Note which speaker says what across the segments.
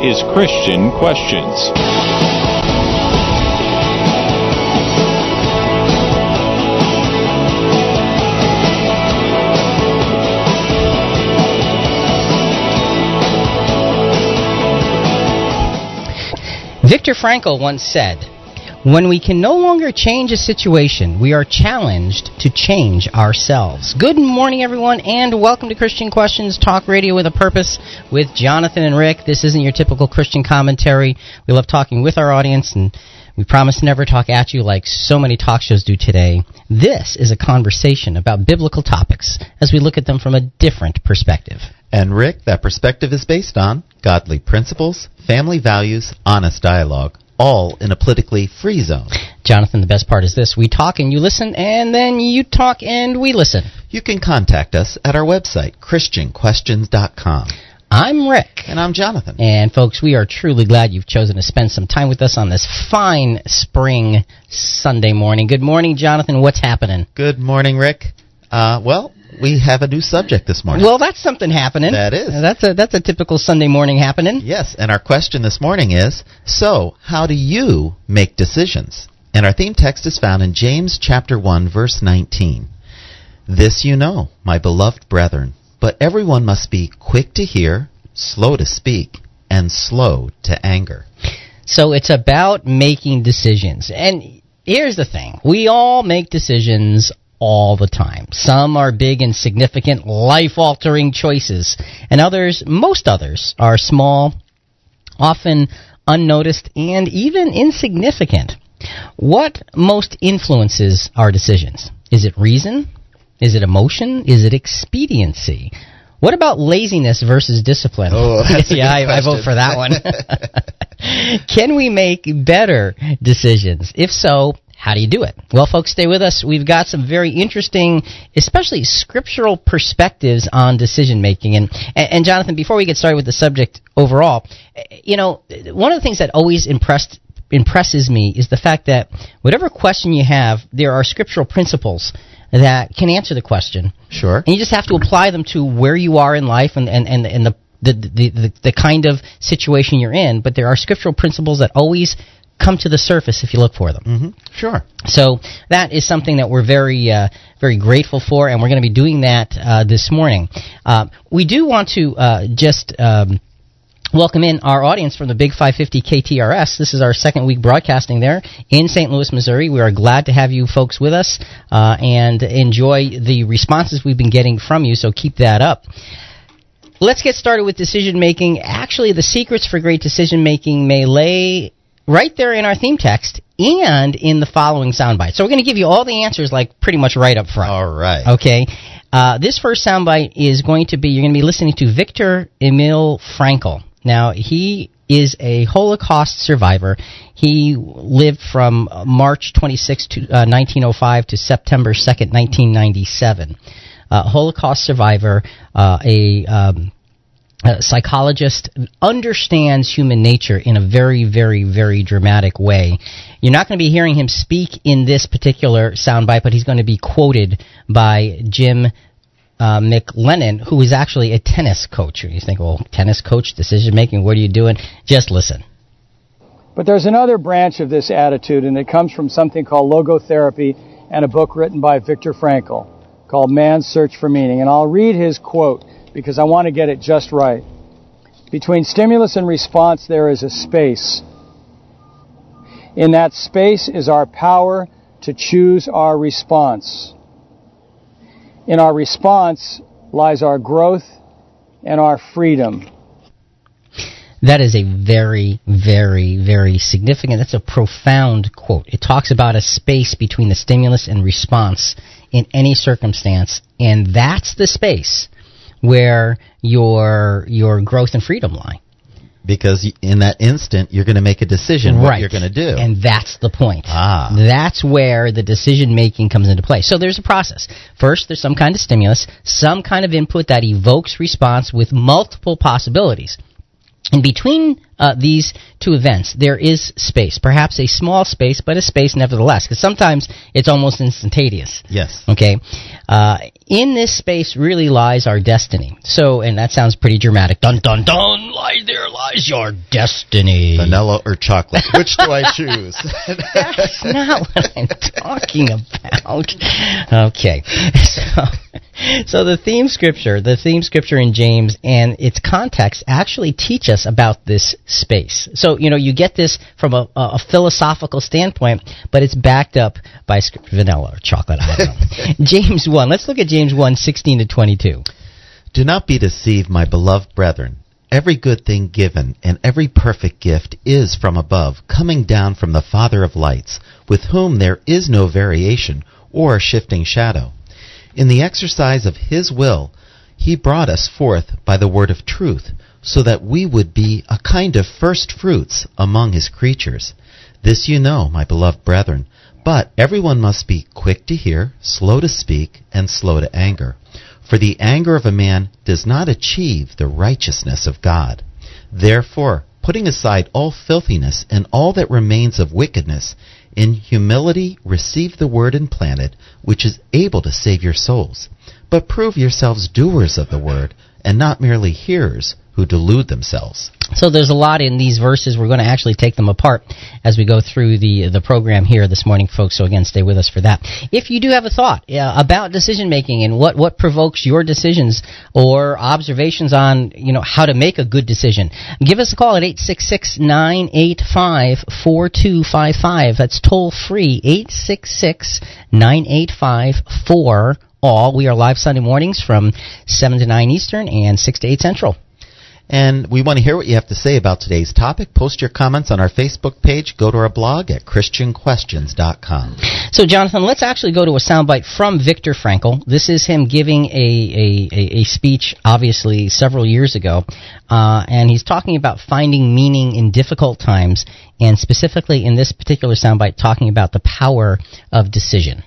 Speaker 1: is Christian Questions.
Speaker 2: Viktor Frankl once said, when we can no longer change a situation, we are challenged to change ourselves. Good morning, everyone, and welcome to Christian Questions Talk Radio with a Purpose with Jonathan and Rick. This isn't your typical Christian commentary. We love talking with our audience, and we promise to never talk at you like so many talk shows do today. This is a conversation about biblical topics as we look at them from a different perspective.
Speaker 3: And Rick, that perspective is based on godly principles, family values, honest dialogue all in a politically free zone.
Speaker 2: Jonathan, the best part is this. We talk and you listen, and then you talk and we listen.
Speaker 3: You can contact us at our website, ChristianQuestions.com.
Speaker 2: I'm Rick.
Speaker 3: And I'm Jonathan.
Speaker 2: And folks, we are truly glad you've chosen to spend some time with us on this fine spring Sunday morning. Good morning, Jonathan. What's happening?
Speaker 3: Good morning, Rick. Uh, well, we have a new subject this morning.
Speaker 2: Well, that's something happening.
Speaker 3: That is.
Speaker 2: That's a that's a typical Sunday morning happening.
Speaker 3: Yes, and our question this morning is, so how do you make decisions? And our theme text is found in James chapter 1 verse 19. This you know, my beloved brethren, but everyone must be quick to hear, slow to speak, and slow to anger.
Speaker 2: So it's about making decisions. And here's the thing. We all make decisions all the time. Some are big and significant, life altering choices, and others, most others, are small, often unnoticed, and even insignificant. What most influences our decisions? Is it reason? Is it emotion? Is it expediency? What about laziness versus discipline?
Speaker 3: Oh,
Speaker 2: yeah, I, I vote for that one. Can we make better decisions? If so, how do you do it? Well, folks, stay with us. We've got some very interesting, especially scriptural perspectives on decision making. And, and, Jonathan, before we get started with the subject overall, you know, one of the things that always impressed impresses me is the fact that whatever question you have, there are scriptural principles that can answer the question.
Speaker 3: Sure.
Speaker 2: And you just have to apply them to where you are in life and, and, and, and the, the, the, the, the kind of situation you're in. But there are scriptural principles that always come to the surface if you look for them.
Speaker 3: Mm-hmm. Sure.
Speaker 2: So that is something that we're very, uh, very grateful for, and we're going to be doing that uh, this morning. Uh, we do want to uh, just. Um, welcome in our audience from the Big 550 KTRS. This is our second week broadcasting there in St. Louis, Missouri. We are glad to have you folks with us uh, and enjoy the responses we've been getting from you, so keep that up. Let's get started with decision making. Actually, the secrets for great decision making may lay right there in our theme text and in the following soundbite. So we're going to give you all the answers like pretty much right up front.
Speaker 3: All right.
Speaker 2: Okay. Uh, this first soundbite is going to be you're going to be listening to Viktor Emil Frankl. Now he is a Holocaust survivor. He lived from March 26, to, uh, 1905 to September 2nd, 1997. Uh, Holocaust survivor, uh, a um, a psychologist understands human nature in a very, very, very dramatic way. You're not going to be hearing him speak in this particular soundbite, but he's going to be quoted by Jim uh, McLennan, who is actually a tennis coach. You think, well, tennis coach, decision making, what are you doing? Just listen.
Speaker 4: But there's another branch of this attitude, and it comes from something called logotherapy and a book written by Viktor Frankl called Man's Search for Meaning. And I'll read his quote because I want to get it just right. Between stimulus and response, there is a space. In that space is our power to choose our response. In our response lies our growth and our freedom.
Speaker 2: That is a very, very, very significant, that's a profound quote. It talks about a space between the stimulus and response in any circumstance, and that's the space where your your growth and freedom lie.
Speaker 3: Because in that instant, you're going to make a decision what you're going to do.
Speaker 2: And that's the point.
Speaker 3: Ah.
Speaker 2: That's where the decision making comes into play. So there's a process. First, there's some kind of stimulus, some kind of input that evokes response with multiple possibilities. in between uh, these two events, there is space, perhaps a small space, but a space nevertheless, because sometimes it's almost instantaneous.
Speaker 3: Yes.
Speaker 2: Okay, uh, in this space really lies our destiny. So, and that sounds pretty dramatic. Dun dun dun! Lie there lies your destiny.
Speaker 3: Vanilla or chocolate? Which do I choose?
Speaker 2: That's not what I'm talking about. Okay, so so the theme scripture, the theme scripture in James and its context actually teach us about this space. So, you know, you get this from a, a philosophical standpoint, but it's backed up by vanilla or chocolate, I don't know. James 1. Let's look at James 1, 16 to 22.
Speaker 3: Do not be deceived, my beloved brethren. Every good thing given and every perfect gift is from above, coming down from the Father of lights, with whom there is no variation or shifting shadow. In the exercise of His will, He brought us forth by the word of truth, so that we would be a kind of first fruits among his creatures. This you know, my beloved brethren. But everyone must be quick to hear, slow to speak, and slow to anger. For the anger of a man does not achieve the righteousness of God. Therefore, putting aside all filthiness and all that remains of wickedness, in humility receive the word implanted, which is able to save your souls. But prove yourselves doers of the word, and not merely hearers, who delude themselves.
Speaker 2: So there's a lot in these verses. We're going to actually take them apart as we go through the the program here this morning, folks. So again, stay with us for that. If you do have a thought uh, about decision making and what what provokes your decisions or observations on you know how to make a good decision, give us a call at 866-985-4255. That's toll free 866-985-4 all. We are live Sunday mornings from 7 to 9 Eastern and 6 to 8 Central.
Speaker 3: And we want to hear what you have to say about today's topic. Post your comments on our Facebook page. Go to our blog at ChristianQuestions.com.
Speaker 2: So, Jonathan, let's actually go to a soundbite from Viktor Frankl. This is him giving a, a, a, a speech, obviously, several years ago. Uh, and he's talking about finding meaning in difficult times, and specifically in this particular soundbite, talking about the power of decision.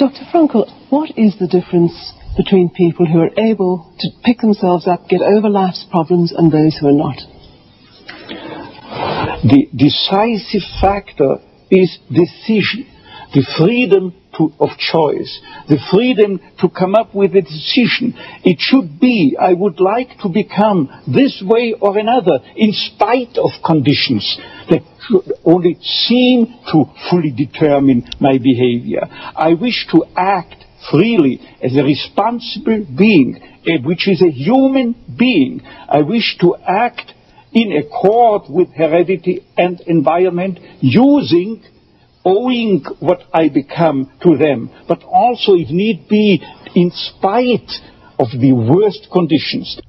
Speaker 5: Dr. Frankl, what is the difference between people who are able to pick themselves up, get over life's problems, and those who are not?
Speaker 6: The decisive factor is decision, the freedom to, of choice, the freedom to come up with a decision. It should be, I would like to become this way or another, in spite of conditions that should only seem to fully determine my behavior. I wish to act freely as a responsible being, eh, which is a human being. I wish to act in accord with heredity and environment using owing what I become to them, but also, if need be, in spite of the worst conditions.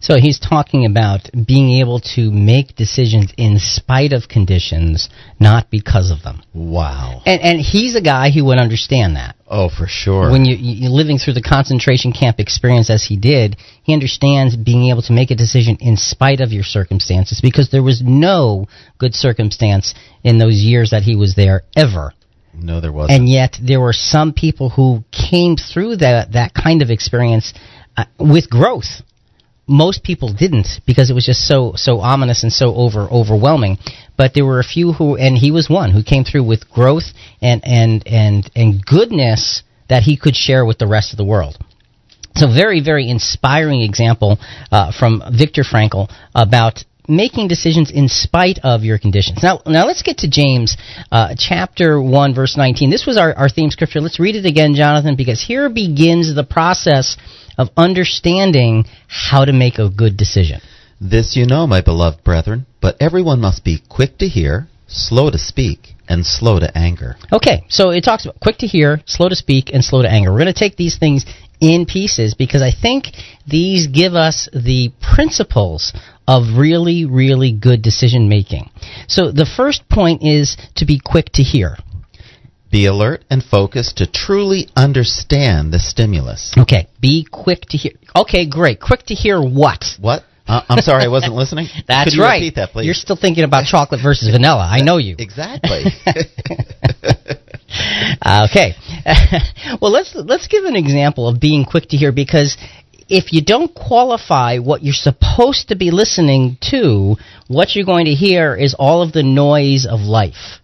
Speaker 2: So he's talking about being able to make decisions in spite of conditions, not because of them.
Speaker 3: Wow.
Speaker 2: And, and he's a guy who would understand that.
Speaker 3: Oh, for sure.
Speaker 2: When you, you're living through the concentration camp experience as he did, he understands being able to make a decision in spite of your circumstances because there was no good circumstance in those years that he was there ever.
Speaker 3: No, there wasn't.
Speaker 2: And yet there were some people who came through that that kind of experience uh, with growth most people didn't because it was just so so ominous and so over overwhelming. But there were a few who, and he was one who came through with growth and and and and goodness that he could share with the rest of the world. so very very inspiring example uh, from Viktor Frankl about making decisions in spite of your conditions. Now, now let's get to James uh, chapter 1, verse 19. This was our, our theme scripture. Let's read it again, Jonathan, because here begins the process of understanding how to make a good decision.
Speaker 3: This you know, my beloved brethren, but everyone must be quick to hear, slow to speak, and slow to anger.
Speaker 2: Okay, so it talks about quick to hear, slow to speak, and slow to anger. We're going to take these things in pieces because I think these give us the principles of really, really good decision making. So the first point is to be quick to hear.
Speaker 3: Be alert and focused to truly understand the stimulus.
Speaker 2: Okay, be quick to hear. Okay, great. Quick to hear what?
Speaker 3: What? Uh, I'm sorry, I wasn't listening.
Speaker 2: That's
Speaker 3: you
Speaker 2: right.
Speaker 3: Repeat that, please.
Speaker 2: You're still thinking about chocolate versus vanilla. I know you.
Speaker 3: Exactly.
Speaker 2: Okay. well, let's let's give an example of being quick to hear because if you don't qualify what you're supposed to be listening to, what you're going to hear is all of the noise of life.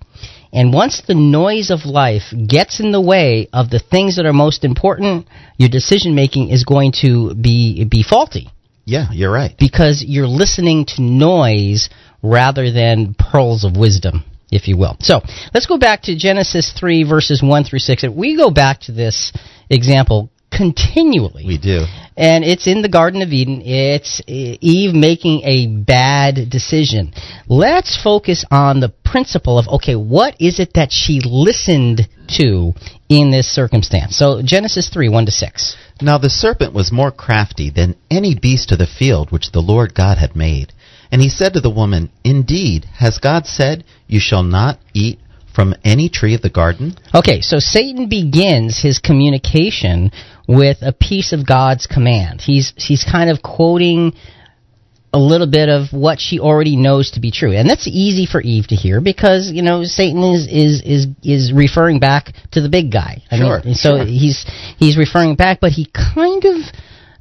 Speaker 2: And once the noise of life gets in the way of the things that are most important, your decision making is going to be be faulty
Speaker 3: Yeah, you're right.
Speaker 2: because you're listening to noise rather than pearls of wisdom, if you will. So let's go back to Genesis 3, verses 1 through 6. And we go back to this example continually.
Speaker 3: We do.
Speaker 2: And it's in the Garden of Eden. It's uh, Eve making a bad decision. Let's focus on the principle of okay, what is it that she listened to in this circumstance? So Genesis 3, 1 to 6.
Speaker 3: Now the serpent was more crafty than any beast of the field which the Lord God had made. And he said to the woman, Indeed, has God said, You shall not eat from any tree of the garden?
Speaker 2: Okay, so Satan begins his communication with a piece of God's command. He's he's kind of quoting a little bit of what she already knows to be true. And that's easy for Eve to hear because, you know, Satan is is is is referring back to the big guy. I
Speaker 3: Sure,
Speaker 2: mean, so
Speaker 3: sure.
Speaker 2: he's he's referring back, but he kind of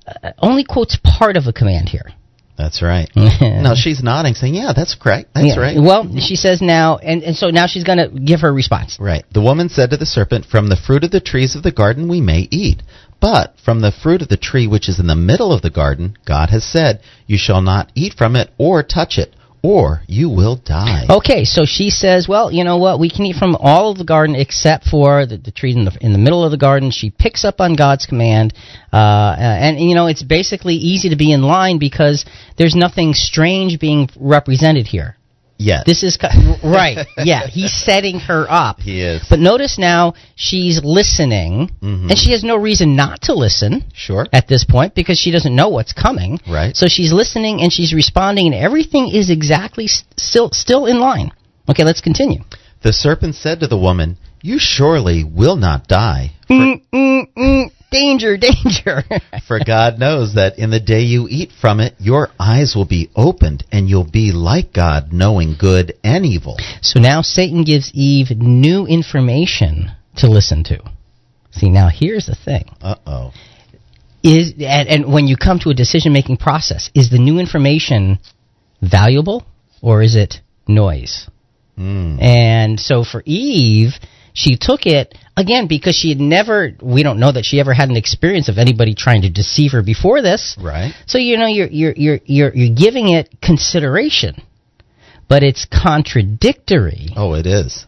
Speaker 2: uh, only quotes part of a command here.
Speaker 3: That's right. no, she's nodding, saying, Yeah, that's correct. That's
Speaker 2: Yeah,
Speaker 3: right.
Speaker 2: Well, she says now, and, and so now she's going to give her response.
Speaker 3: Right. The woman said to the serpent, From the fruit of the trees of the garden we may eat. But from the fruit of the tree which is in the middle of the garden, God has said, You shall not eat from it or touch it, or you will die.
Speaker 2: Okay, so she says, well, you know what? We can eat from all of the garden except for the, the tree in the in the middle of the garden. She picks up on God's command, uh, uh, and you know it's basically easy to be in line because there's nothing strange being represented here.
Speaker 3: Yet.
Speaker 2: This is right. Yeah, he's setting her up.
Speaker 3: he is.
Speaker 2: But notice now she's listening,
Speaker 3: Mhm.
Speaker 2: and she has no reason not to listen
Speaker 3: Sure.
Speaker 2: at this point because she doesn't know what's coming.
Speaker 3: Right.
Speaker 2: So she's listening and she's responding, and everything is exactly still still in line. Okay, let's continue.
Speaker 3: The serpent said to the woman, You surely will not die. For,
Speaker 2: Mm, mm, mm, danger, danger.
Speaker 3: for God knows that in the day you eat from it, your eyes will be opened, and you'll be like God, knowing good and evil.
Speaker 2: so now Satan gives Eve new information to listen to. See, now here's the thing.
Speaker 3: Uh oh.
Speaker 2: Is and, and when you come to a decision making process, is the new information valuable or is it noise?
Speaker 3: Mm.
Speaker 2: And so for Eve, she took it again because she had never we don't know that she ever had an experience of anybody trying to deceive her before this.
Speaker 3: Right.
Speaker 2: So you know you're you're you're you're, you're giving it consideration. But it's contradictory.
Speaker 3: Oh, it is.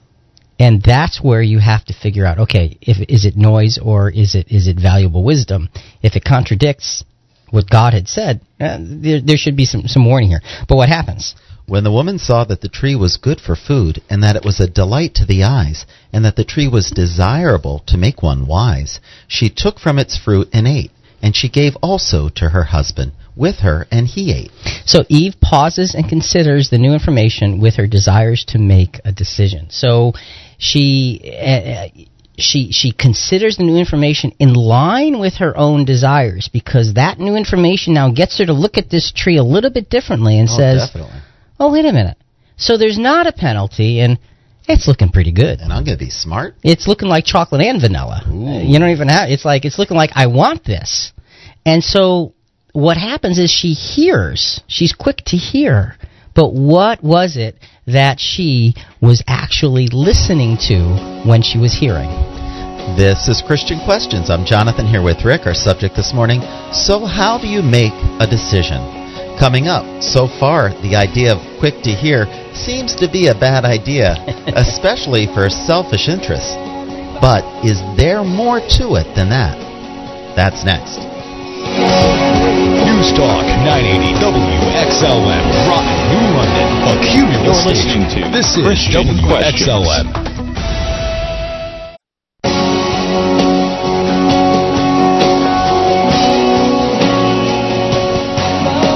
Speaker 2: And that's where you have to figure out okay, if is it noise or is it is it valuable wisdom? If it contradicts what God had said, uh, there, there should be some, some warning here. But what happens?
Speaker 3: When the woman saw that the tree was good for food, and that it was a delight to the eyes, and that the tree was desirable to make one wise, she took from its fruit and ate. And she gave also to her husband with her, and he ate.
Speaker 2: So Eve pauses and considers the new information with her desires to make a decision. So she uh, she she considers the new information in line with her own desires because that new information now gets her to look at this tree a little bit differently and
Speaker 3: Oh,
Speaker 2: says,
Speaker 3: definitely.
Speaker 2: "Oh, wait a minute. So there's not a penalty and it's looking pretty good.
Speaker 3: And I'm going to be smart.
Speaker 2: It's looking like chocolate and vanilla.
Speaker 3: Ooh.
Speaker 2: Uh, you don't even have. It's like it's looking like I want this. And so what happens is she hears. She's quick to hear. But what was it that she was actually listening to when she was hearing?
Speaker 3: This is Christian Questions. I'm Jonathan here with Rick. Our subject this morning So, how do you make a decision? Coming up, so far, the idea of quick to hear seems to be a bad idea, especially for selfish interests. But is there more to it than that? That's next.
Speaker 1: News Talk 980 WXLM, Rocket New London, a cumulus You're station. listening to
Speaker 7: This is
Speaker 1: Christian Questions.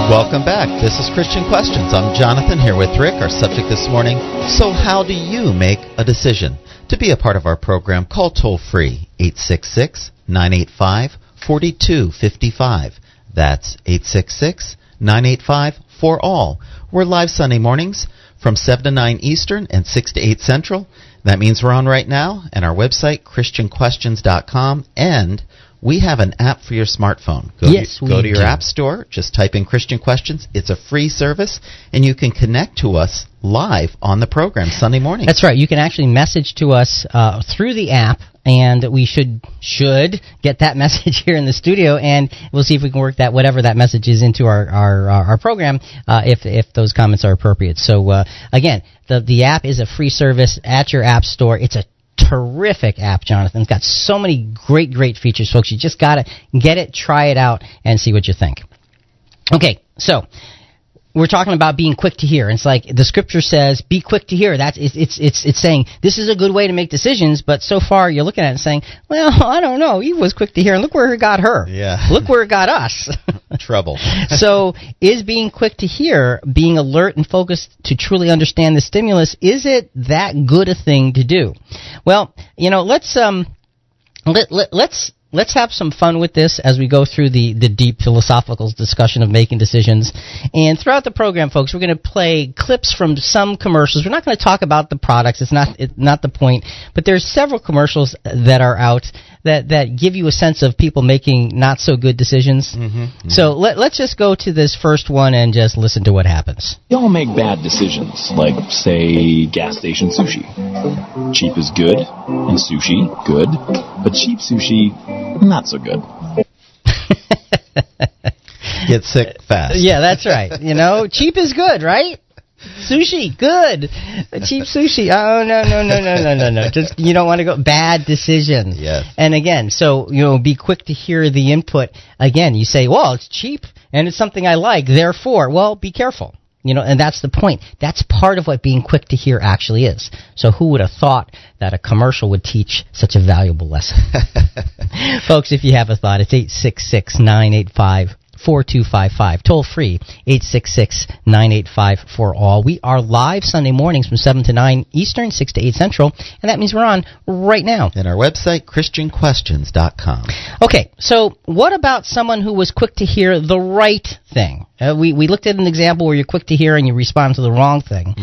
Speaker 3: Welcome back. This is Christian Questions. I'm Jonathan here with Rick. Our subject this morning So, how do you make a decision? To be a part of our program, call toll free 866 985 4255. That's 866 985 for all. We're live Sunday mornings from 7 to 9 Eastern and 6 to 8 Central. That means we're on right now, and our website, ChristianQuestions.com, and we have an app for your smartphone. Go
Speaker 2: Yes,
Speaker 3: to, go to your
Speaker 2: do.
Speaker 3: app store, just type in Christian Questions. It's a free service, and you can connect to us live on the program Sunday morning.
Speaker 2: That's right. You can actually message to us uh, through the app, and we should should get that message here in the studio, and we'll see if we can work that whatever that message is into our our, our, our program uh, if if those comments are appropriate. So uh, again, the the app is a free service at your app store. It's a terrific app, Jonathan. It's got so many great, great features, folks. You just got to get it, try it out, and see what you think. Okay, so we're talking about being quick to hear. It's like the scripture says, "Be quick to hear." That's it's it's it's, it's saying this is a good way to make decisions. But so far, you're looking at it and saying, "Well, I don't know." Eve was quick to hear, and look where it got her.
Speaker 3: Yeah.
Speaker 2: Look where it got us.
Speaker 3: Trouble.
Speaker 2: so, is being quick to hear, being alert and focused to truly understand the stimulus, is it that good a thing to do? Well, you know, let's um, let, let let's let's have some fun with this as we go through the, the deep philosophical discussion of making decisions. And throughout the program, folks, we're going to play clips from some commercials. We're not going to talk about the products; it's not it's not the point. But there's several commercials that are out that that give you a sense of people making not so good decisions. Mm-hmm. Mm-hmm. So let, let's just go to this first one and just listen to what happens.
Speaker 7: We all make bad decisions, like, say, gas station sushi. Cheap is good, and sushi, good, but cheap sushi, not so good.
Speaker 3: Get sick fast.
Speaker 2: Yeah, that's right. You know, cheap is good, right? Sushi, good. Cheap sushi. Oh no, no, no, no, no, no, no. Just you don't want to go bad decision.
Speaker 3: Yes.
Speaker 2: And again, so you know, be quick to hear the input. Again, you say, "Well, it's cheap and it's something I like." Therefore, well, be careful. You know, and that's the point. That's part of what being quick to hear actually is. So who would have thought that a commercial would teach such a valuable lesson? Folks, if you have a thought, it's 866 985 4255. Toll free, 866 985 for all. We are live Sunday mornings from 7 to 9 Eastern, 6 to 8 Central, and that means we're on right now.
Speaker 3: And our website, ChristianQuestions.com.
Speaker 2: Okay, so what about someone who was quick to hear the right thing? Uh, we, we looked at an example where you're quick to hear and you respond to the wrong thing.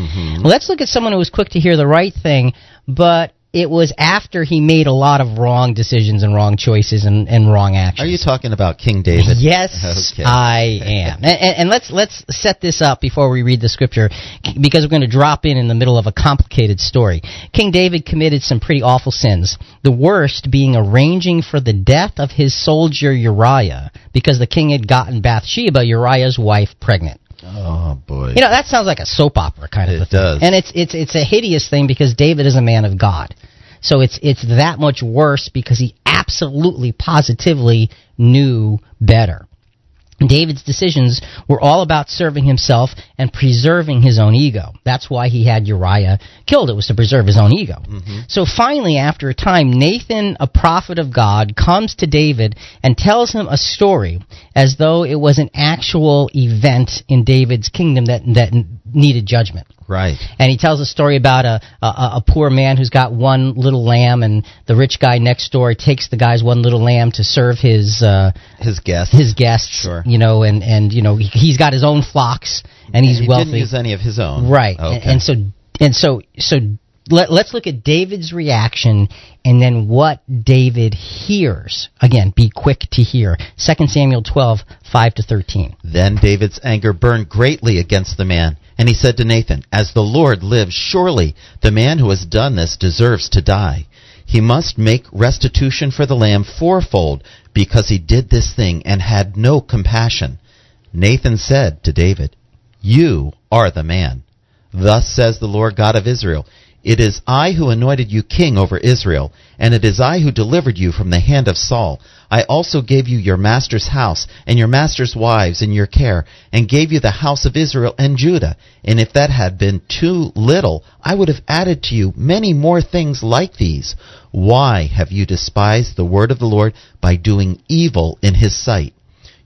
Speaker 2: Let's look at someone who was quick to hear the right thing, but it was after he made a lot of wrong decisions and wrong choices and, and wrong actions.
Speaker 3: Are you talking about King David?
Speaker 2: Yes,
Speaker 3: Okay.
Speaker 2: I am. And, and, and let's let's set this up before we read the scripture, because we're going to drop in in the middle of a complicated story. King David committed some pretty awful sins. The worst being arranging for the death of his soldier Uriah, because the king had gotten Bathsheba, Uriah's wife, pregnant.
Speaker 3: Oh boy.
Speaker 2: You know that sounds like a soap opera kind of
Speaker 3: It
Speaker 2: thing.
Speaker 3: does.
Speaker 2: and it's it's it's a hideous thing because David is a man of God, so it's it's that much worse because he absolutely positively knew better. David's decisions were all about serving himself and preserving his own ego. That's why he had Uriah killed. It was to preserve his own ego. Mm-hmm. So finally, after a time, Nathan, a prophet of God, comes to David and tells him a story as though it was an actual event in David's kingdom that, that needed judgment.
Speaker 3: right.
Speaker 2: And he tells a story about a, a a poor man who's got one little lamb, and the rich guy next door takes the guy's one little lamb to serve his uh,
Speaker 3: His guest.
Speaker 2: his guests.
Speaker 3: Sure.
Speaker 2: You know, and and you know he, he's got his own flocks, and he's
Speaker 3: he
Speaker 2: wealthy.
Speaker 3: didn't use any of his own.
Speaker 2: Right.
Speaker 3: Okay.
Speaker 2: And, and so and so so let, let's look at David's reaction and then what David hears. Again, be quick to hear. 2 Samuel 12, 5 to 13.
Speaker 3: Then David's anger burned greatly against the man, and he said to Nathan, As the Lord lives, surely the man who has done this deserves to die. He must make restitution for the lamb fourfold, because he did this thing and had no compassion. Nathan said to David, You are the man. Thus says the Lord God of Israel, It is I who anointed you king over Israel, and it is I who delivered you from the hand of Saul. I also gave you your master's house, and your master's wives in your care, and gave you the house of Israel and Judah. And if that had been too little, I would have added to you many more things like these. Why have you despised the word of the Lord by doing evil in his sight?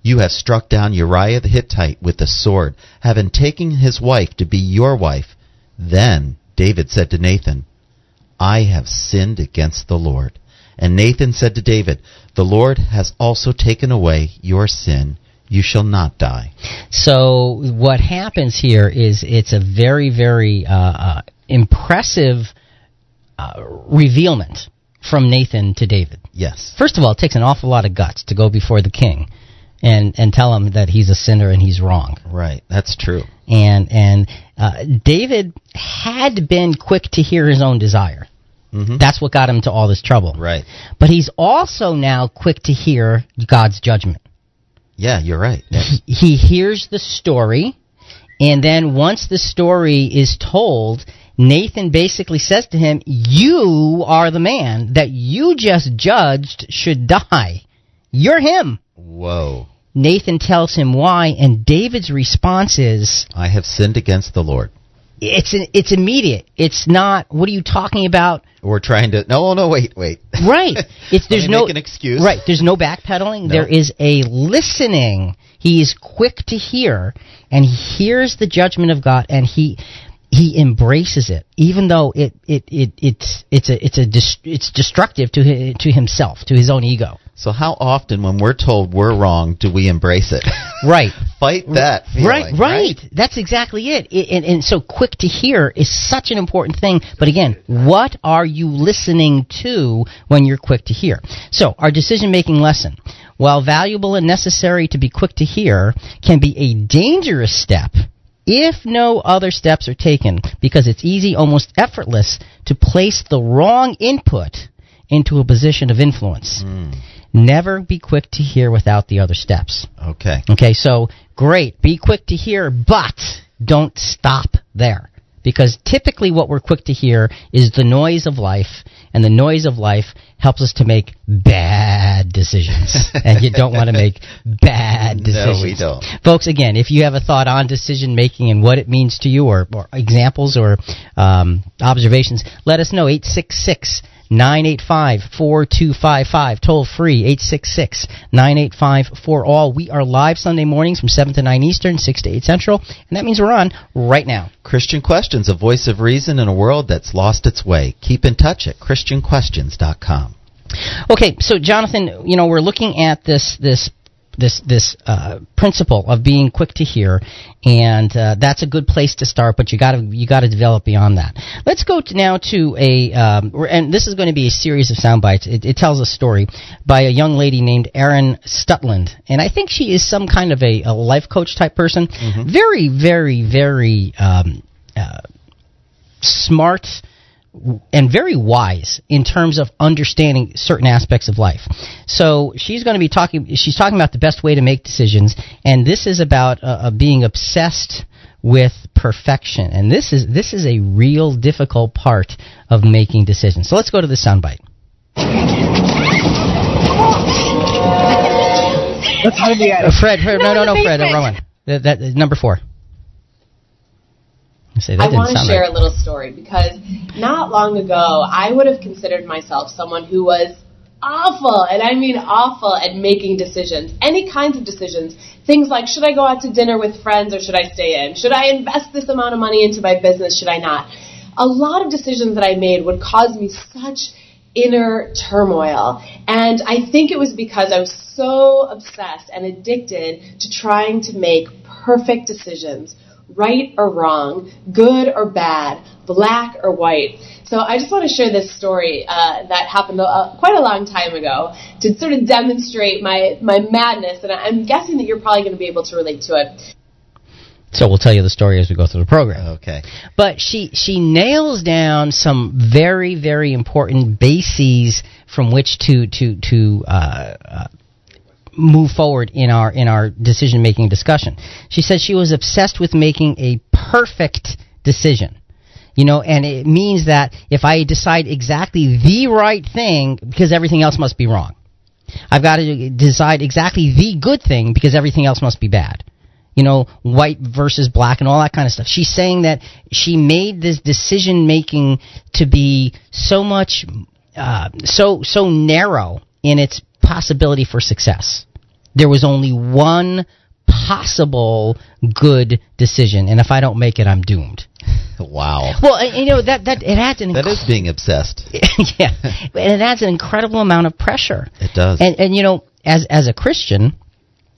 Speaker 3: You have struck down Uriah the Hittite with the sword, having taken his wife to be your wife. Then David said to Nathan, I have sinned against the Lord. And Nathan said to David, The Lord has also taken away your sin. You shall not die.
Speaker 2: So what happens here is it's a very, very uh, uh, impressive uh, revealment from Nathan to David.
Speaker 3: Yes.
Speaker 2: First of all, it takes an awful lot of guts to go before the king and and tell him that he's a sinner and he's wrong.
Speaker 3: Right. That's true.
Speaker 2: And and uh, David had been quick to hear his own desire.
Speaker 3: Mm-hmm.
Speaker 2: That's what got him to all this trouble.
Speaker 3: Right.
Speaker 2: But he's also now quick to hear God's judgment.
Speaker 3: Yeah, you're right. Yeah.
Speaker 2: He hears the story, and then once the story is told, Nathan basically says to him, You are the man that you just judged should die. You're him.
Speaker 3: Whoa.
Speaker 2: Nathan tells him why, and David's response is,
Speaker 3: I have sinned against the Lord.
Speaker 2: it's it's immediate. It's not. What are you talking about?
Speaker 3: We're trying to. No, oh, no, wait, wait.
Speaker 2: Right. It's there's no
Speaker 3: make an excuse.
Speaker 2: Right. There's no backpedaling.
Speaker 3: No.
Speaker 2: There is a listening. He is quick to hear, and he hears the judgment of God, and he he embraces it, even though it it, it it's it's a it's a it's destructive to to himself, to his own ego.
Speaker 3: So how often, when we're told we're wrong, do we embrace it?
Speaker 2: Right.
Speaker 3: Fight that.
Speaker 2: Right,
Speaker 3: feeling,
Speaker 2: right, That's exactly it. I and, and so, quick to hear is such an important thing. But again, what are you listening to when you're quick to hear? So, our decision making lesson, while valuable and necessary to be quick to hear, can be a dangerous step if no other steps are taken because it's easy, almost effortless, to place the wrong input into a position of influence. Hmm. Never be quick to hear without the other steps.
Speaker 3: Okay.
Speaker 2: Okay, so great, be quick to hear, but don't stop there. Because typically what we're quick to hear is the noise of life, and the noise of life helps us to make bad decisions. and you don't want to make bad decisions.
Speaker 3: No, we don't.
Speaker 2: Folks, again, if you have a thought on decision making and what it means to you, or, or examples or um, observations, let us know. 866 985 4255. Toll free 866 985 4 all. We are live Sunday mornings from 7 to 9 Eastern, 6 to 8 Central, and that means we're on right now.
Speaker 3: Christian Questions, a voice of reason in a world that's lost its way. Keep in touch at ChristianQuestions.com.
Speaker 2: Okay, so Jonathan, you know, we're looking at this this this this uh, principle of being quick to hear, and uh, that's a good place to start. But you got to you got to develop beyond that. Let's go to now to a um, and this is going to be a series of sound bites. It, it tells a story by a young lady named Erin Stutland, and I think she is some kind of a, a life coach type person. Very, very, very um, uh, smart and very wise in terms of understanding certain aspects of life. So she's going to be talking. She's talking about the best way to make decisions, and this is about uh, uh, being obsessed with perfection. And this is this is a real difficult part of making decisions. So let's go to the soundbite.
Speaker 8: Let's hide the
Speaker 2: Uh, Fred, Fred, no, no, no, Fred, uh, wrong one. That, that number four. I say that
Speaker 9: I want to share
Speaker 2: right.
Speaker 9: a little story because not long ago I would have considered myself someone who was awful, and I mean awful at making decisions, any kinds of decisions. Things like should I go out to dinner with friends or should I stay in? Should I invest this amount of money into my business? Should I not? A lot of decisions that I made would cause me such inner turmoil. And I think it was because I was so obsessed and addicted to trying to make perfect decisions, right or wrong, good or bad, black or white. So I just want to share this story uh, that happened uh, quite a long time ago to sort of demonstrate my, my madness. And I'm guessing that you're probably going to be able to relate to it.
Speaker 2: So we'll tell you the story as we go through the program.
Speaker 3: Okay.
Speaker 2: But she she nails down some very very important bases from which to to to uh, uh, move forward in our in our decision making discussion. She said she was obsessed with making a perfect decision. You know, and it means that if I decide exactly the right thing, because everything else must be wrong. I've got to decide exactly the good thing because everything else must be bad you know, white versus black and all that kind of stuff. She's saying that she made this decision making to be so much, uh, so so narrow in its possibility for success. There was only one possible good decision, and if I don't make it, I'm doomed.
Speaker 3: Wow.
Speaker 2: Well, you know that that it adds an
Speaker 3: That is being obsessed.
Speaker 2: yeah, and it adds an incredible amount of pressure.
Speaker 3: It does.
Speaker 2: And and you know, as as a Christian,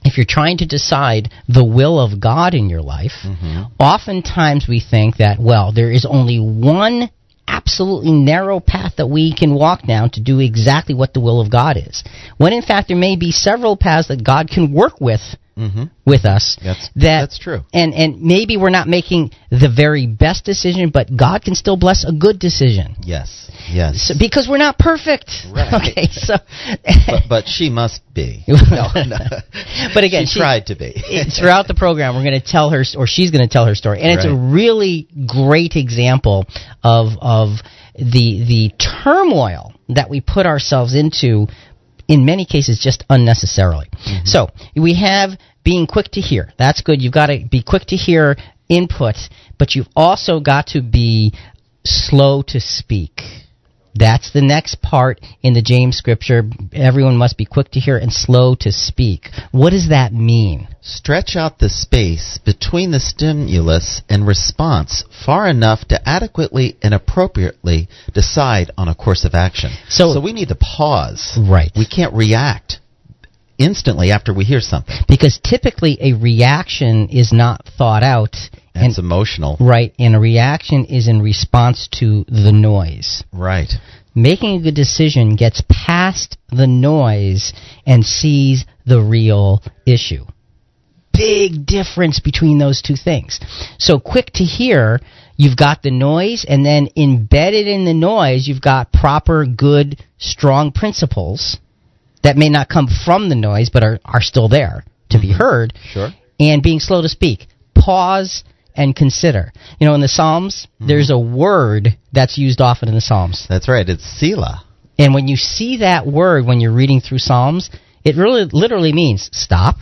Speaker 2: if you're trying to decide the will of God in your life,
Speaker 3: Mm-hmm.
Speaker 2: oftentimes we think that well, there is only one absolutely narrow path that we can walk down to do exactly what the will of God is. When in fact there may be several paths that God can work with
Speaker 3: Mm-hmm.
Speaker 2: with us.
Speaker 3: That's
Speaker 2: that
Speaker 3: that's true.
Speaker 2: and and maybe we're not making the very best decision, but God can still bless a good decision.
Speaker 3: Yes, yes.
Speaker 2: So, because we're not perfect.
Speaker 3: Right.
Speaker 2: Okay, so
Speaker 3: but, but she must be.
Speaker 2: No,
Speaker 3: no.
Speaker 2: but again,
Speaker 3: she, tried to be.
Speaker 2: throughout the program, we're going to tell her, or she's going to tell her story, and it's a really great example of of the the turmoil that we put ourselves into. In many cases, just unnecessarily.
Speaker 3: Mm-hmm.
Speaker 2: So we have being quick to hear. That's good. You've got to be quick to hear input, but you've also got to be slow to speak. That's the next part in the James scripture. Everyone must be quick to hear and slow to speak. What does that mean?
Speaker 3: Stretch out the space between the stimulus and response far enough to adequately and appropriately decide on a course of action.
Speaker 2: So-
Speaker 3: we need to pause.
Speaker 2: Right.
Speaker 3: We can't react instantly after we hear something.
Speaker 2: Because typically a reaction is not thought out.
Speaker 3: And
Speaker 2: And,
Speaker 3: it's emotional.
Speaker 2: right, and a reaction is in response to the noise.
Speaker 3: Right.
Speaker 2: Making a good decision gets past the noise and sees the real issue. Big difference between those two things. So quick to hear, you've got the noise, and then embedded in the noise, you've got proper, good, strong principles that may not come from the noise, but are, are still there to be mm-hmm. heard
Speaker 3: Sure.
Speaker 2: and being slow to speak. Pause and consider. You know, in the Psalms, mm-hmm. there's a word that's used often in the Psalms.
Speaker 3: That's right. It's Selah.
Speaker 2: And when you see that word when you're reading through Psalms, it really literally means stop.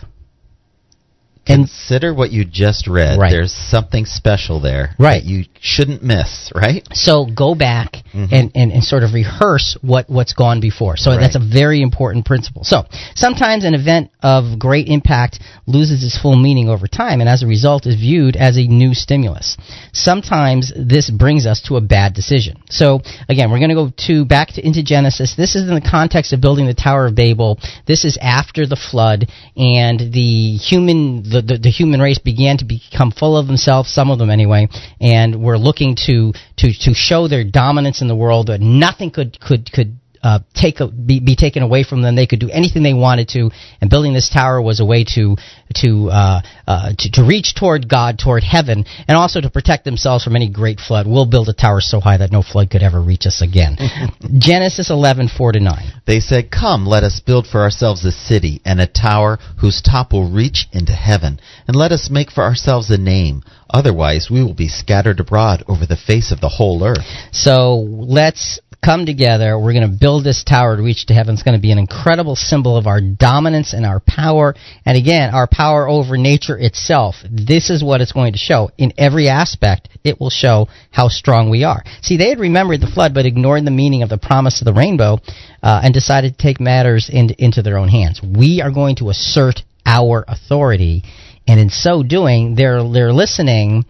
Speaker 3: Consider what you just read.
Speaker 2: Right.
Speaker 3: There's something special there
Speaker 2: Right.
Speaker 3: that you shouldn't miss, right?
Speaker 2: so go back
Speaker 3: Mhm.
Speaker 2: and, and, and sort of rehearse what, what's gone before. So
Speaker 3: Right.
Speaker 2: that's a very important principle. So sometimes an event of great impact loses its full meaning over time and as a result is viewed as a new stimulus. Sometimes this brings us to a bad decision. So again, we're going to go to back to into Genesis. This is in the context of building the Tower of Babel. This is after the flood and the human the, the, the human race began to become full of themselves, some of them anyway, and were looking to to to show their dominance in the world that nothing could could could uh, take a, be, be taken away from them. They could do anything they wanted to, and building this tower was a way to to uh, uh, to, to reach toward God, toward heaven, and also to protect themselves from any great flood. We'll build a tower so high that no flood could ever reach us again. Genesis eleven four to nine.
Speaker 3: They said, Come, let us build for ourselves a city and a tower whose top will reach into heaven, and let us make for ourselves a name. Otherwise, we will be scattered abroad over the face of the whole earth.
Speaker 2: So let's come together. We're going to build this tower to reach to heaven. It's going to be an incredible symbol of our dominance and our power. And again, our power over nature itself. This is what it's going to show. In every aspect, it will show how strong we are. See, they had remembered the flood, but ignored the meaning of the promise of the rainbow uh, and decided to take matters in, into their own hands. We are going to assert our authority. And in so doing, they're, they're listening,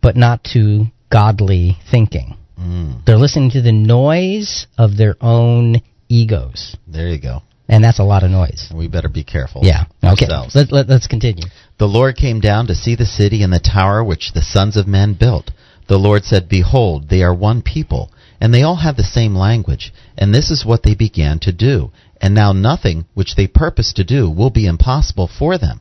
Speaker 2: but not to godly thinking.
Speaker 3: Mm,
Speaker 2: They're listening to the noise of their own egos.
Speaker 3: there you go.
Speaker 2: And that's a lot of noise.
Speaker 3: We better be careful.
Speaker 2: Yeah. Okay.
Speaker 3: Ourselves.
Speaker 2: Let, let, let's continue.
Speaker 3: The Lord came down to see the city and the tower which the sons of men built. The Lord said, Behold, they are one people, and they all have the same language. And this is what they began to do. And now nothing which they purpose to do will be impossible for them.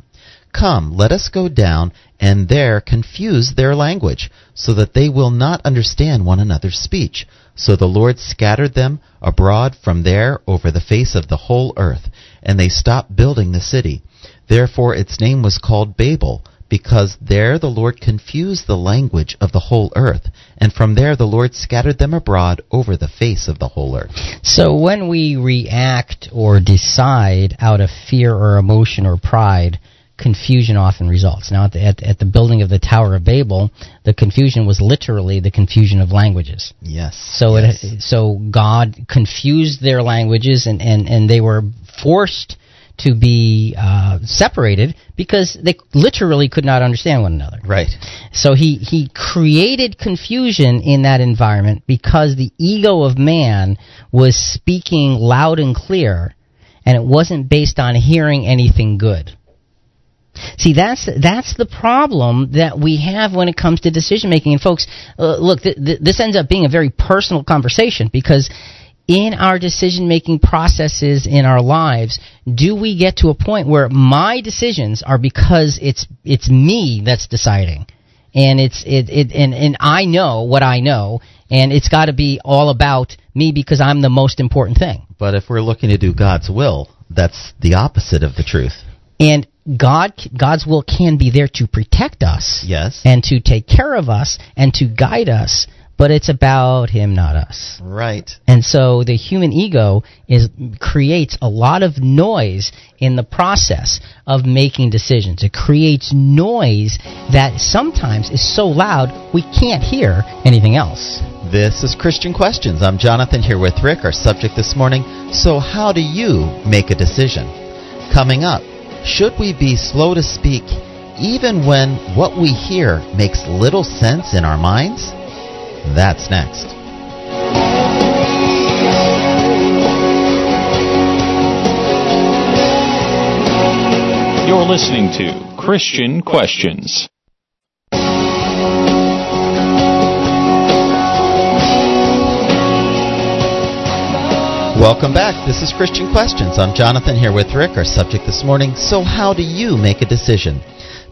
Speaker 3: Come, let us go down and there confuse their language, so that they will not understand one another's speech. So the Lord scattered them abroad from there over the face of the whole earth, and they stopped building the city. Therefore its name was called Babel, because there the Lord confused the language of the whole earth, and from there the Lord scattered them abroad over the face of the whole earth.
Speaker 2: So when we react or decide out of fear or emotion or pride, confusion often results. Now, at the, at, at the building of the Tower of Babel, the confusion was literally the confusion of languages.
Speaker 3: Yes.
Speaker 2: So
Speaker 3: yes.
Speaker 2: it so God confused their languages and, and, and they were forced to be uh, separated because they literally could not understand one another.
Speaker 3: Right.
Speaker 2: So he, he created confusion in that environment because the ego of man was speaking loud and clear and it wasn't based on hearing anything good. See, that's that's the problem that we have when it comes to decision making. And folks, uh, look, th- th- this ends up being a very personal conversation because in our decision making processes in our lives, do we get to a point where my decisions are because it's it's me that's deciding, and it's it, it and and I know what I know, and it's got to be all about me because I'm the most important thing.
Speaker 3: But if we're looking to do God's will, that's the opposite of the truth.
Speaker 2: And God, God's will can be there to protect us,
Speaker 3: Yes.
Speaker 2: and to take care of us, and to guide us. But it's about Him, not us.
Speaker 3: Right.
Speaker 2: And so the human ego is creates a lot of noise in the process of making decisions. It creates noise that sometimes is so loud we can't hear anything else.
Speaker 3: This is Christian Questions. I'm Jonathan here with Rick. Our subject this morning So, how do you make a decision? Coming up, should we be slow to speak even when what we hear makes little sense in our minds? That's next.
Speaker 1: You're listening to Christian Questions.
Speaker 3: Welcome back. This is Christian Questions. I'm Jonathan here with Rick. Our subject this morning So, how do you make a decision?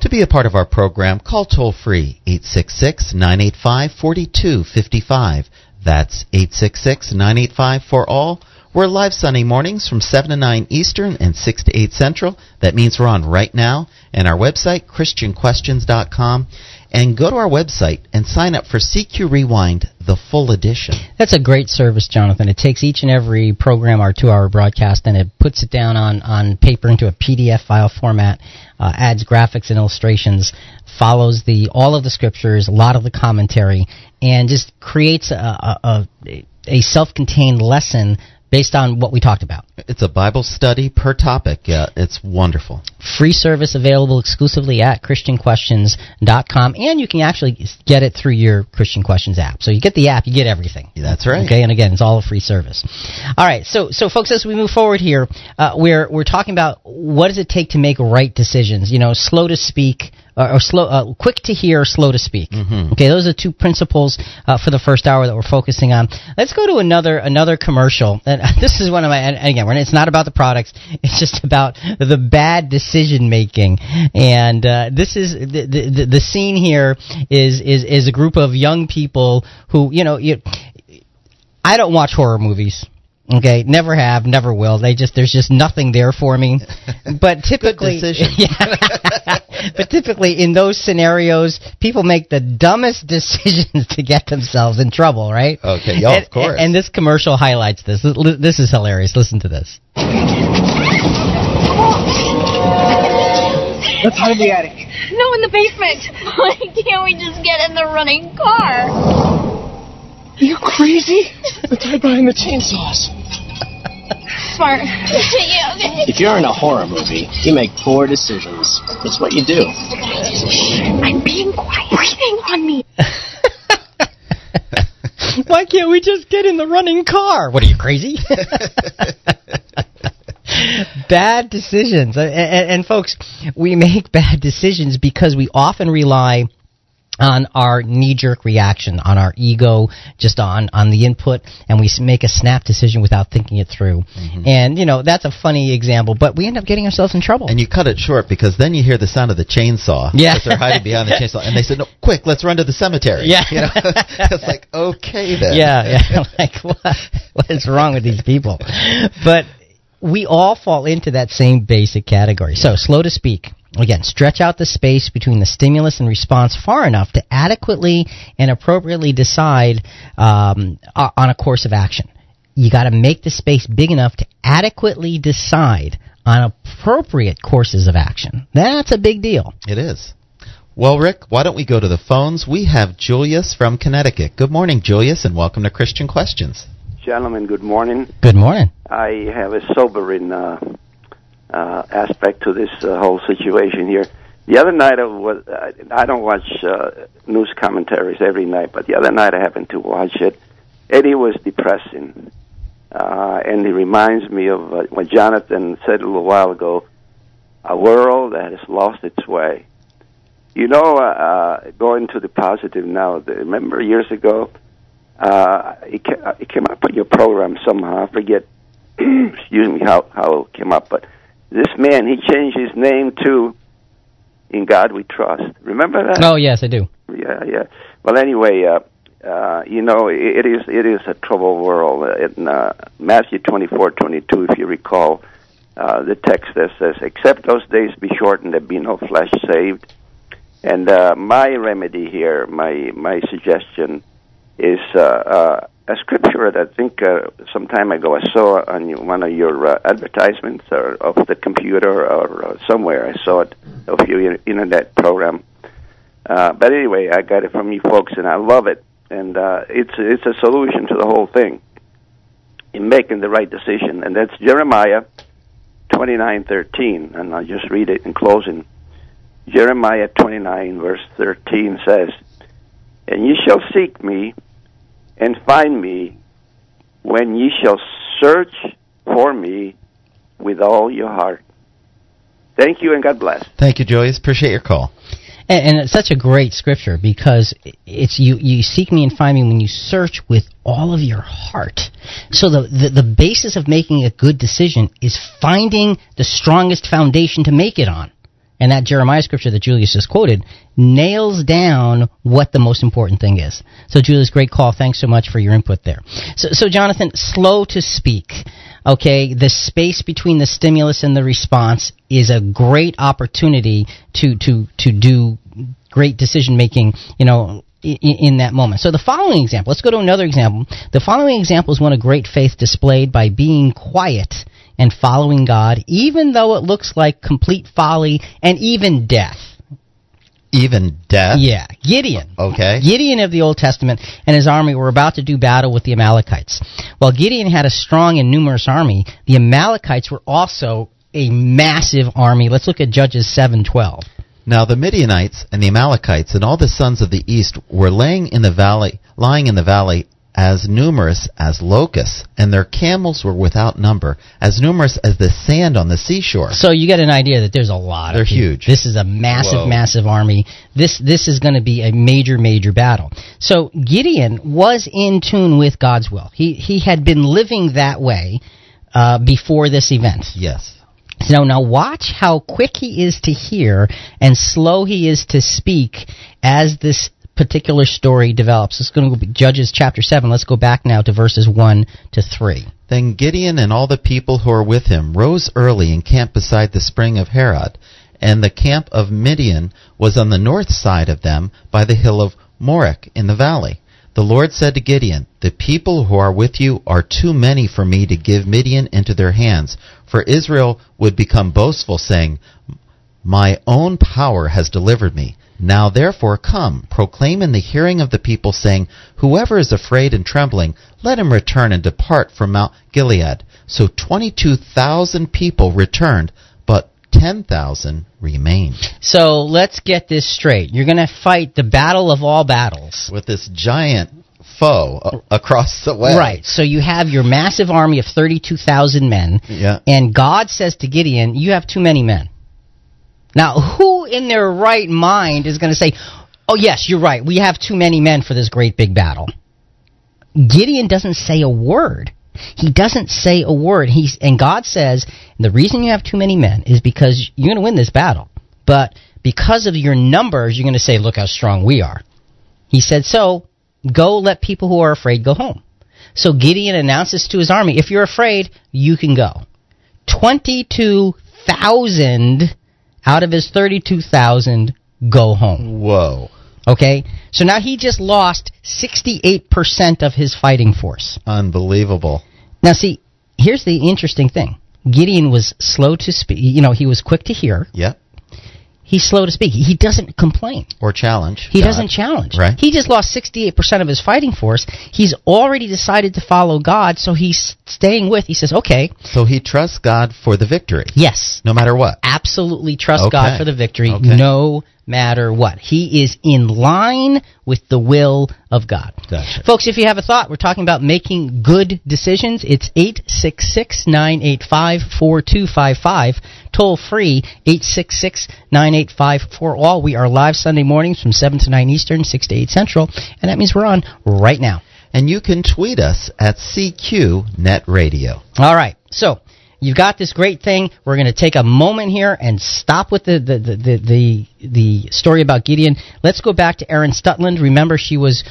Speaker 3: To be a part of our program, call toll free 866 985 4255. That's 866 985 for all. We're live Sunday mornings from 7 to 9 Eastern and 6 to 8 Central. That means we're on right now. And our website, ChristianQuestions.com. And go to our website and sign up for CQ Rewind, the full edition.
Speaker 2: That's a great service, Jonathan. It takes each and every program, our two-hour broadcast, and it puts it down on, on paper into a PDF file format, uh, adds graphics and illustrations, follows the all of the scriptures, a lot of the commentary, and just creates a, a, a, a self-contained lesson based on what we talked about.
Speaker 3: It's a Bible study per topic. Yeah, it's wonderful.
Speaker 2: Free service available exclusively at ChristianQuestions.com, and you can actually get it through your Christian Questions app. So you get the app, you get everything.
Speaker 3: That's right.
Speaker 2: Okay, and again, it's all a free service. All right, so so folks, as we move forward here, uh, we're we're talking about what does it take to make right decisions. You know, slow to speak. Or, or slow, uh, quick to hear, slow to speak.
Speaker 3: Mhm.
Speaker 2: Okay, those are two principles uh, for the first hour that we're focusing on. Let's go to another another commercial. And this is one of my. And again, it's not about the products. It's just about the bad decision making. And uh, this is the, the the scene here is is is a group of young people who you know you. I don't watch horror movies. Okay, never have, never will. They just there's just nothing there for me. But typically,
Speaker 3: decision.
Speaker 2: yeah. but typically in those scenarios, people make the dumbest decisions to get themselves in trouble, right?
Speaker 3: Okay, yeah,
Speaker 2: and,
Speaker 3: of course.
Speaker 2: And, this commercial highlights this. This this is hilarious. Listen to this.
Speaker 8: Let's hide in the attic.
Speaker 10: No, in the basement. Why can't we just get in the running car?
Speaker 8: You crazy? the guy hide behind the chainsaws.
Speaker 10: Smart. yeah, okay.
Speaker 11: If you're in a horror movie, you make poor decisions. That's what you do.
Speaker 10: I'm being quiet. Breathing on me.
Speaker 2: Why can't we just get in the running car? What are you crazy? bad decisions, and, and, and folks, we make bad decisions because we often rely on our knee-jerk reaction, on our ego, just on on the input, and we make a snap decision without thinking it through. Mm-hmm. And you know that's a funny example, but we end up getting ourselves in trouble.
Speaker 3: And you cut it short because then you hear the sound of the chainsaw.
Speaker 2: Yeah.
Speaker 3: Because they're hiding behind the chainsaw. And they said, no, quick, let's run to the cemetery.
Speaker 2: Yeah.
Speaker 3: You know? it's like, okay then.
Speaker 2: yeah, yeah. like what? What is wrong with these people? But we all fall into that same basic category. So slow to speak. Again, stretch out the space between the stimulus and response far enough to adequately and appropriately decide um, on a course of action. You got to make the space big enough to adequately decide on appropriate courses of action. That's a big deal.
Speaker 3: It is. Well, Rick, why don't we go to the phones? We have Julius from Connecticut. Good morning, Julius, and welcome to Christian Questions.
Speaker 12: Gentlemen, good morning.
Speaker 2: Good morning.
Speaker 12: I have a sobering uh, uh, aspect to this uh, whole situation here. The other night, I, was, I don't watch uh, news commentaries every night, but the other night I happened to watch it. Eddie was depressing, uh, and it reminds me of uh, what Jonathan said a little while ago. a world that has lost its way. You know, uh, uh, going to the positive now. Remember years ago, uh, it came up on your program somehow. I forget, excuse me, how how it came up, but this man he changed his name to "In God We Trust." Remember that?
Speaker 2: Oh yes, I do.
Speaker 12: Yeah, yeah. Well, anyway, uh, uh, you know, it, it is it is a troubled world. Uh, In uh, Matthew twenty four twenty two, if you recall, uh, the text that says, "Except those days be shortened, there be no flesh saved." And uh, my remedy here, my my suggestion, is uh, uh, a scripture that I think uh, some time ago I saw on one of your uh, advertisements or of the computer or uh, somewhere. I saw it of your internet program. Uh, but anyway, I got it from you folks, and I love it. And uh, it's it's a solution to the whole thing in making the right decision, and that's Jeremiah twenty nine thirteen. And I'll just read it in closing. Jeremiah twenty nine verse thirteen says, "And ye shall seek me, and find me, when ye shall search for me with all your heart." Thank you, and God bless.
Speaker 3: Thank you, Joyce. Appreciate your call.
Speaker 2: And, and it's such a great scripture because it's you. You seek me and find me when you search with all of your heart. So the, the the basis of making a good decision is finding the strongest foundation to make it on. And that Jeremiah scripture that Julius just quoted nails down what the most important thing is. So, Julius, great call. Thanks so much for your input there. So, so Jonathan, slow to speak. Okay, the space between the stimulus and the response is a great opportunity to to to do great decision making. You know, in, in that moment. So the following example, let's go to another example. The following example is one of great faith displayed by being quiet and following God, even though it looks like complete folly and even death.
Speaker 3: Even death?
Speaker 2: Yeah, Gideon.
Speaker 3: Okay.
Speaker 2: Gideon of the Old Testament and his army were about to do battle with the Amalekites. While Gideon had a strong and numerous army, the Amalekites were also a massive army. Let's look at Judges 7:12.
Speaker 3: Now the Midianites and the Amalekites and all the sons of the east were laying in the valley, lying in the valley as numerous as locusts, and their camels were without number, as numerous as the sand on the seashore.
Speaker 2: So you get an idea that there's a lot.
Speaker 3: They're
Speaker 2: of
Speaker 3: huge.
Speaker 2: This is a massive,
Speaker 3: Whoa.
Speaker 2: massive army. This this is going to be a major, major battle. So Gideon was in tune with God's will. He he had been living that way uh, before this event.
Speaker 3: Yes.
Speaker 2: So now watch how quick he is to hear and slow he is to speak as this particular story develops. It's going to be Judges chapter 7. Let's go back now to verses 1 to 3.
Speaker 3: Then Gideon and all the people who were with him rose early and camped beside the spring of Harod. And the camp of Midian was on the north side of them by the hill of Moreh in the valley. The Lord said to Gideon, The people who are with you are too many for me to give Midian into their hands, for Israel would become boastful, saying, My own power has delivered me. Now therefore come, proclaim in the hearing of the people, saying, Whoever is afraid and trembling, let him return and depart from Mount Gilead. So twenty-two thousand people returned, but ten thousand remained.
Speaker 2: So let's get this straight. You're going to fight the battle of all battles.
Speaker 3: With this giant foe across the way.
Speaker 2: Right. So you have your massive army of 32,000 men.
Speaker 3: Yeah.
Speaker 2: And God says to Gideon, You have too many men. Now, who in their right mind is going to say, Oh, yes, you're right. We have too many men for this great big battle? Gideon doesn't say a word. He doesn't say a word. He's, and God says, The reason you have too many men is because you're going to win this battle. But because of your numbers, you're going to say, Look how strong we are. He said, So go let people who are afraid go home. So Gideon announces to his army, If you're afraid, you can go. 22,000 out of his 32,000 go home.
Speaker 3: Whoa.
Speaker 2: Okay? So now he just lost 68% of his fighting force.
Speaker 3: Unbelievable.
Speaker 2: Now, see, here's the interesting thing Gideon was slow to speak. You know, he was quick to hear.
Speaker 3: Yep.
Speaker 2: He's slow to speak. He doesn't complain.
Speaker 3: Or challenge.
Speaker 2: He
Speaker 3: God.
Speaker 2: doesn't challenge.
Speaker 3: Right.
Speaker 2: He just lost 68% of his fighting force. He's already decided to follow God, so he's staying with. He says, "Okay."
Speaker 3: So he trusts God for the victory.
Speaker 2: Yes.
Speaker 3: No matter what.
Speaker 2: Absolutely trust
Speaker 3: Okay.
Speaker 2: God for the victory,
Speaker 3: Okay.
Speaker 2: no matter what. He is in line with the will of God.
Speaker 3: Gotcha.
Speaker 2: Folks, if you have a thought, we're talking about making good decisions. It's 866 985 4255. Toll free 866 985 for all. We are live Sunday mornings from 7 to 9 Eastern, 6 to 8 Central, and that means we're on right now.
Speaker 3: And you can tweet us at CQ Net Radio.
Speaker 2: All right. So you've got this great thing. We're going to take a moment here and stop with the the, the, the, the the story about Gideon. Let's go back to Erin Stutland. Remember, she was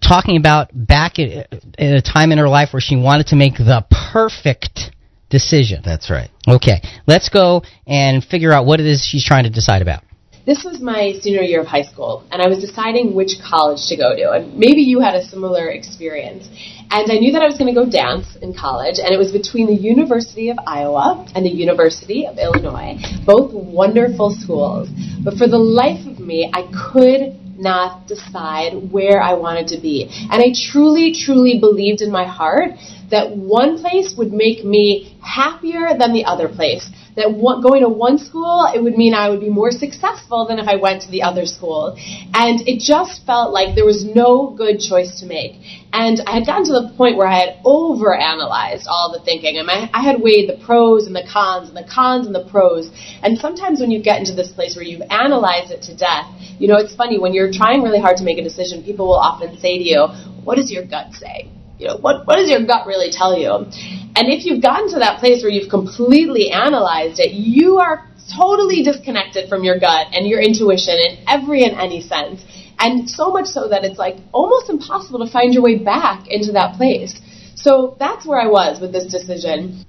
Speaker 2: talking about back at, at a time in her life where she wanted to make the perfect decision.
Speaker 3: That's right.
Speaker 2: Okay. Let's go and figure out what it is she's trying to decide about.
Speaker 9: This was my senior year of high school, and I was deciding which college to go to. And maybe you had a similar experience. And I knew that I was going to go dance in college, and it was between the University of Iowa and the University of Illinois, both wonderful schools. But for the life of me, I could not decide where I wanted to be. And I truly, truly believed in my heart that one place would make me happier than the other place. That one, going to one school, it would mean I would be more successful than if I went to the other school. And it just felt like there was no good choice to make. And I had gotten to the point where I had overanalyzed all the thinking. And I, I had weighed the pros and the cons and the cons and the pros. And sometimes when you get into this place where you've analyzed it to death, you know, it's funny, when you're trying really hard to make a decision, people will often say to you, what does your gut say? You know, what, what does your gut really tell you? And if you've gotten to that place where you've completely analyzed it, you are totally disconnected from your gut and your intuition in every and any sense. And so much so that it's like almost impossible to find your way back into that place. So that's where I was with this decision.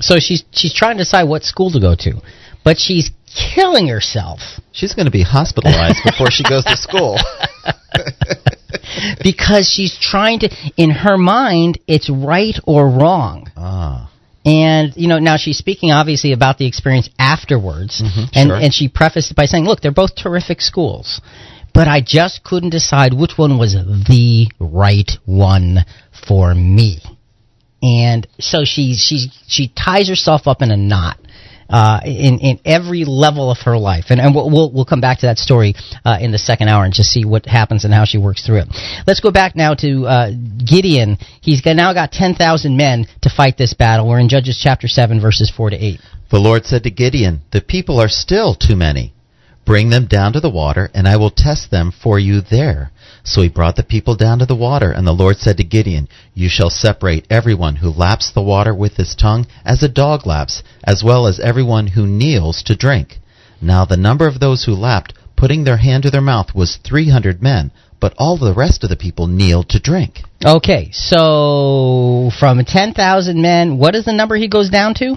Speaker 2: So she's she's trying to decide what school to go to, but she's killing herself.
Speaker 3: She's going to be hospitalized before she goes to school.
Speaker 2: because she's trying to in her mind it's right or wrong.
Speaker 3: Ah.
Speaker 2: And you know now she's speaking obviously about the experience afterwards,
Speaker 3: Mhm,
Speaker 2: and
Speaker 3: sure.
Speaker 2: and she prefaced it by saying, "Look, they're both terrific schools, but I just couldn't decide which one was the right one for me." And so she she she ties herself up in a knot. Uh, in in every level of her life, and and we'll we'll, come back to that story uh, in the second hour and just see what happens and how she works through it. Let's go back now to uh, Gideon. He's now got ten thousand men to fight this battle. We're in Judges chapter seven, verses four to eight.
Speaker 3: The Lord said to Gideon, The people are still too many. Bring them down to the water, and I will test them for you there. So he brought the people down to the water, and the Lord said to Gideon, You shall separate everyone who laps the water with his tongue as a dog laps, as well as everyone who kneels to drink. Now the number of those who lapped, putting their hand to their mouth, was three hundred men, but all the rest of the people kneeled to drink.
Speaker 2: Okay, so from ten thousand men, what is the number he goes down to?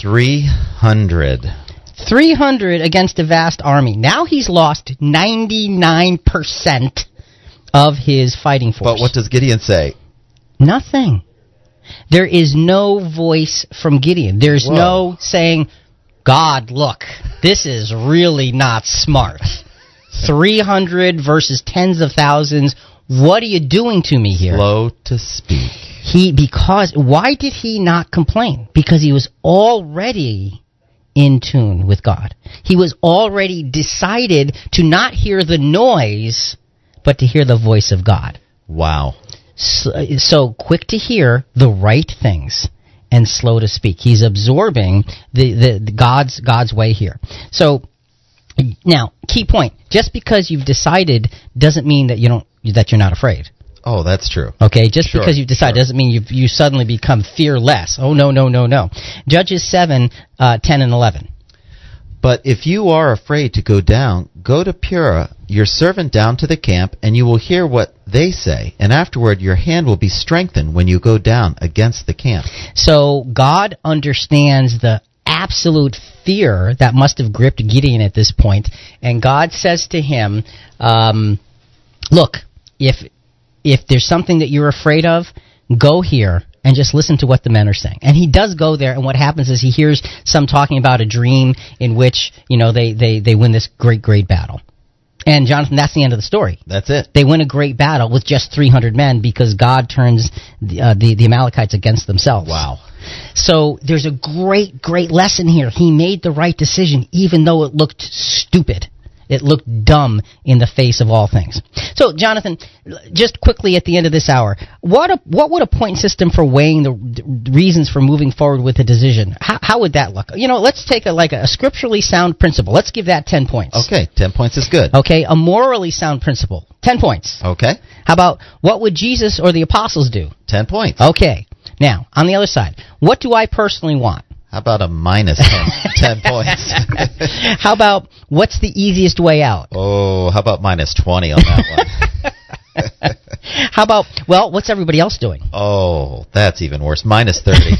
Speaker 3: Three hundred.
Speaker 2: 300 against a vast army. Now he's lost 99% of his fighting force.
Speaker 3: But what does Gideon say?
Speaker 2: Nothing. There is no voice from Gideon. There's
Speaker 3: Whoa.
Speaker 2: no saying, God, look, this is really not smart. 300 versus tens of thousands. What are you doing to me here?
Speaker 3: Slow to speak.
Speaker 2: He because why did he not complain? Because he was already in tune with God. He was already decided to not hear the noise, but to hear the voice of God.
Speaker 3: Wow.
Speaker 2: So, so quick to hear the right things and slow to speak. He's absorbing the, the, the God's God's way here. So now, key point: just because you've decided doesn't mean that you don't that you're not afraid.
Speaker 3: Oh, that's true.
Speaker 2: Okay, just
Speaker 3: Sure,
Speaker 2: because you've decided
Speaker 3: sure.
Speaker 2: doesn't mean you you suddenly become fearless. Oh no no no no. Judges seven, uh, ten and eleven.
Speaker 3: But if you are afraid to go down, go to Purah, your servant down to the camp, and you will hear what they say, and afterward your hand will be strengthened when you go down against the camp.
Speaker 2: So God understands the absolute fear that must have gripped Gideon at this point, and God says to him, um, "Look, if if there's something that you're afraid of, go here." And just listen to what the men are saying. And he does go there, and what happens is he hears some talking about a dream in which, you know, they, they, they win this great, great battle. And Jonathan, that's the end of the story.
Speaker 3: That's it.
Speaker 2: They win a great battle with just 300 men because God turns the, uh, the, the Amalekites against themselves.
Speaker 3: Wow.
Speaker 2: So there's a great, great lesson here. He made the right decision even though it looked stupid. It looked dumb in the face of all things. So, Jonathan, just quickly at the end of this hour, what a, what would a point system for weighing the reasons for moving forward with a decision? How, how would that look? You know, let's take a like a, scripturally sound principle. Let's give that ten points.
Speaker 3: Okay, 10 points is good.
Speaker 2: Okay, a morally sound principle, ten points.
Speaker 3: Okay,
Speaker 2: How about what would Jesus or the apostles do?
Speaker 3: 10 points.
Speaker 2: Okay. Now, on the other side, what do I personally want?
Speaker 3: How about a minus 10, 10 points?
Speaker 2: How about what's the easiest way out?
Speaker 3: oh, how about minus 20 on that one?
Speaker 2: How about, well, what's everybody else doing?
Speaker 3: Oh, that's even worse. Minus 30.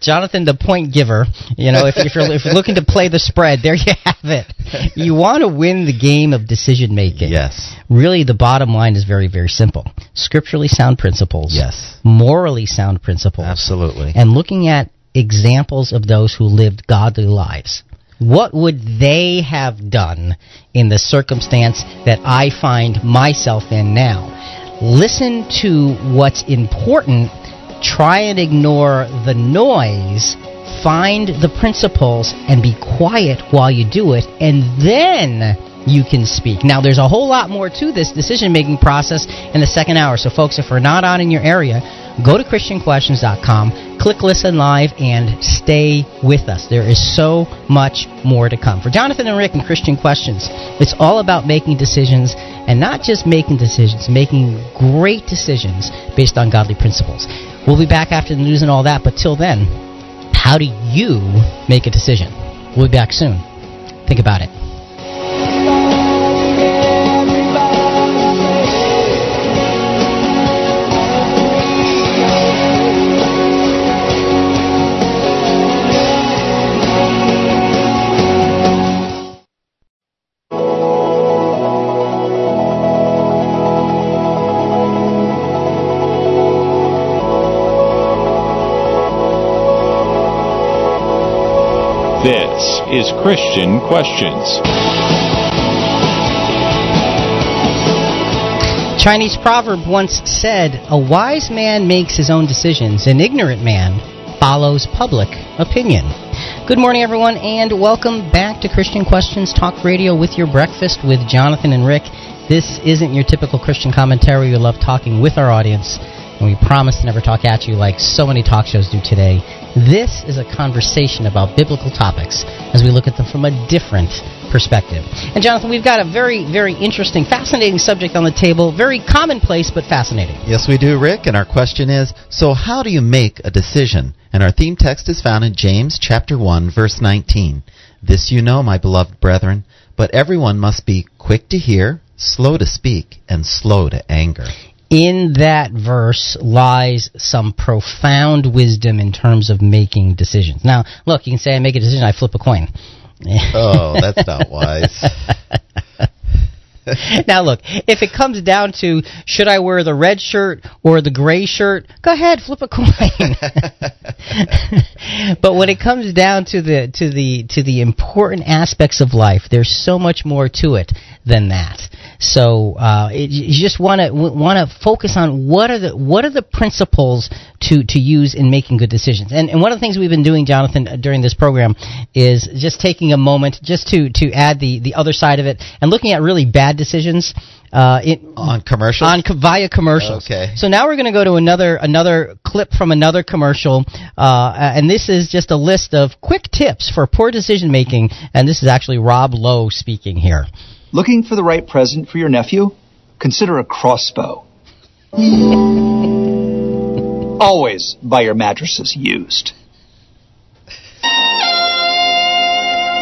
Speaker 2: Jonathan, the point giver, you know, if, if, you're, if you're looking to play the spread, there you have it. You want to win the game of decision making.
Speaker 3: yes.
Speaker 2: Really, the bottom line is very, very simple. Scripturally sound principles.
Speaker 3: Yes.
Speaker 2: Morally sound principles.
Speaker 3: Absolutely.
Speaker 2: And looking at examples of those who lived godly lives. What would they have done in the circumstance that I find myself in now? Listen to what's important, try and ignore the noise, find the principles, and be quiet while you do it, and then you can speak. Now, there's a whole lot more to this decision making process in the second hour. So, folks, if we're not on in your area, go to ChristianQuestions.com, click Listen Live, and stay with us. There is so much more to come. For Jonathan and Rick and Christian Questions, it's all about making decisions and not just making decisions, making great decisions based on godly principles. We'll be back after the news and all that, but till then, how do you make a decision? We'll be back soon. Think about it.
Speaker 1: This is Christian Questions.
Speaker 2: Chinese proverb once said, A wise man makes his own decisions, an ignorant man follows public opinion. Good morning, everyone, and welcome back to Christian Questions Talk Radio with your breakfast with Jonathan and Rick. This isn't your typical Christian commentary. We love talking with our audience, and we promise to never talk at you like so many talk shows do today. This is a conversation about biblical topics as we look at them from a different perspective. And Jonathan, we've got a very, very interesting, fascinating subject on the table. Very commonplace, but fascinating.
Speaker 3: Yes, we do, Rick. And our question is So, how do you make a decision? And our theme text is found in James chapter 1, verse 19. This you know, my beloved brethren, but everyone must be quick to hear, slow to speak, and slow to anger.
Speaker 2: In that verse lies some profound wisdom in terms of making decisions. Now, look, you can say I make a decision, I flip a coin.
Speaker 3: Oh, that's not wise.
Speaker 2: now look, if it comes down to should I wear the red shirt or the gray shirt, go ahead, flip a coin. but when it comes down to the to the to the important aspects of life, there's so much more to it than that. So uh, it, you just want to want to focus on what are the what are the principles to to use in making good decisions. And, and one of the things we've been doing, Jonathan, uh, during this program is just taking a moment just to to add the the other side of it and looking at really bad decisions. Uh, it,
Speaker 3: on commercials
Speaker 2: on via commercials.
Speaker 3: Okay.
Speaker 2: So now we're going to go to another another clip from another commercial, uh, and this is just a list of quick tips for poor decision making. And this is actually Rob Lowe speaking here.
Speaker 13: Looking for the right present for your nephew? Consider a crossbow. Always buy your mattresses used.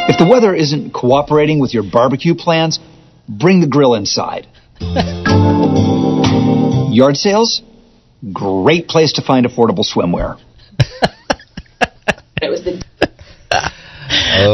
Speaker 13: If the weather isn't cooperating with your barbecue plans, bring the grill inside. Yard sales? Great place to find affordable swimwear.
Speaker 9: It was the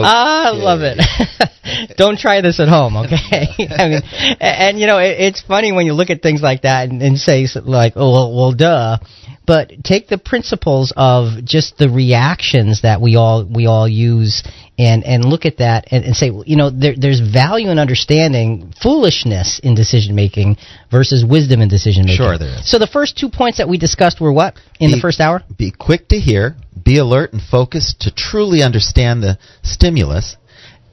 Speaker 2: Ah, I love it. don't try this at home, okay? I mean, and, and you know, it, it's funny when you look at things like that and, and say like, oh, well, well, duh. But take the principles of just the reactions that we all we all use and and look at that and, and say, well, you know, there, there's value in understanding foolishness in decision making versus wisdom in decision making.
Speaker 3: Sure there is.
Speaker 2: So the first two points that we discussed were what in the first hour?
Speaker 3: Be quick to hear, be alert and focused to truly understand the stimulus.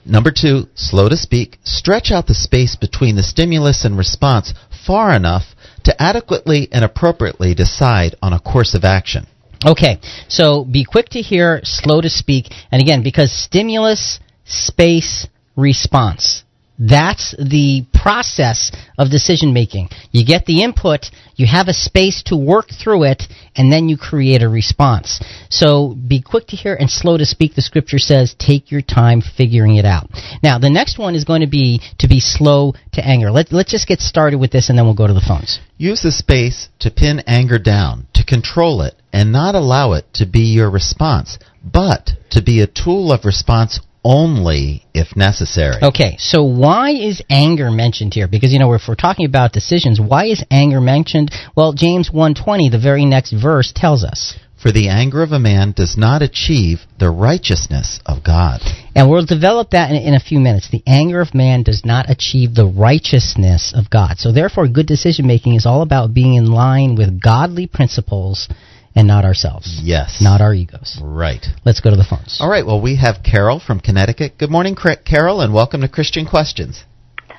Speaker 3: Number two, slow to speak. Stretch out the space between the stimulus and response far enough to adequately and appropriately decide on a course of action.
Speaker 2: Okay, so be quick to hear, slow to speak, and again, because stimulus, space, response. That's the process of decision making. You get the input, you have a space to work through it, and then you create a response. So be quick to hear and slow to speak. The scripture says, take your time figuring it out. Now, the next one is going to be to be slow to anger. Let, let's just get started with this and then we'll go to the phones.
Speaker 3: Use the space to pin anger down, to control it, and not allow it to be your response, but to be a tool of response only if necessary.
Speaker 2: Okay, so why is anger mentioned here? Because you know, if we're talking about decisions, why is anger mentioned? Well, James 1:20, the very next verse tells us.
Speaker 3: For the anger of a man does not achieve the righteousness of God.
Speaker 2: And we'll develop that in, in a few minutes. The anger of man does not achieve the righteousness of God. So therefore, good decision making is all about being in line with godly principles and not ourselves.
Speaker 3: Yes.
Speaker 2: Not our egos.
Speaker 3: Right.
Speaker 2: Let's go to the phones.
Speaker 3: All right, well, we have Carol from Connecticut. Good morning, Carol, and welcome to Christian Questions.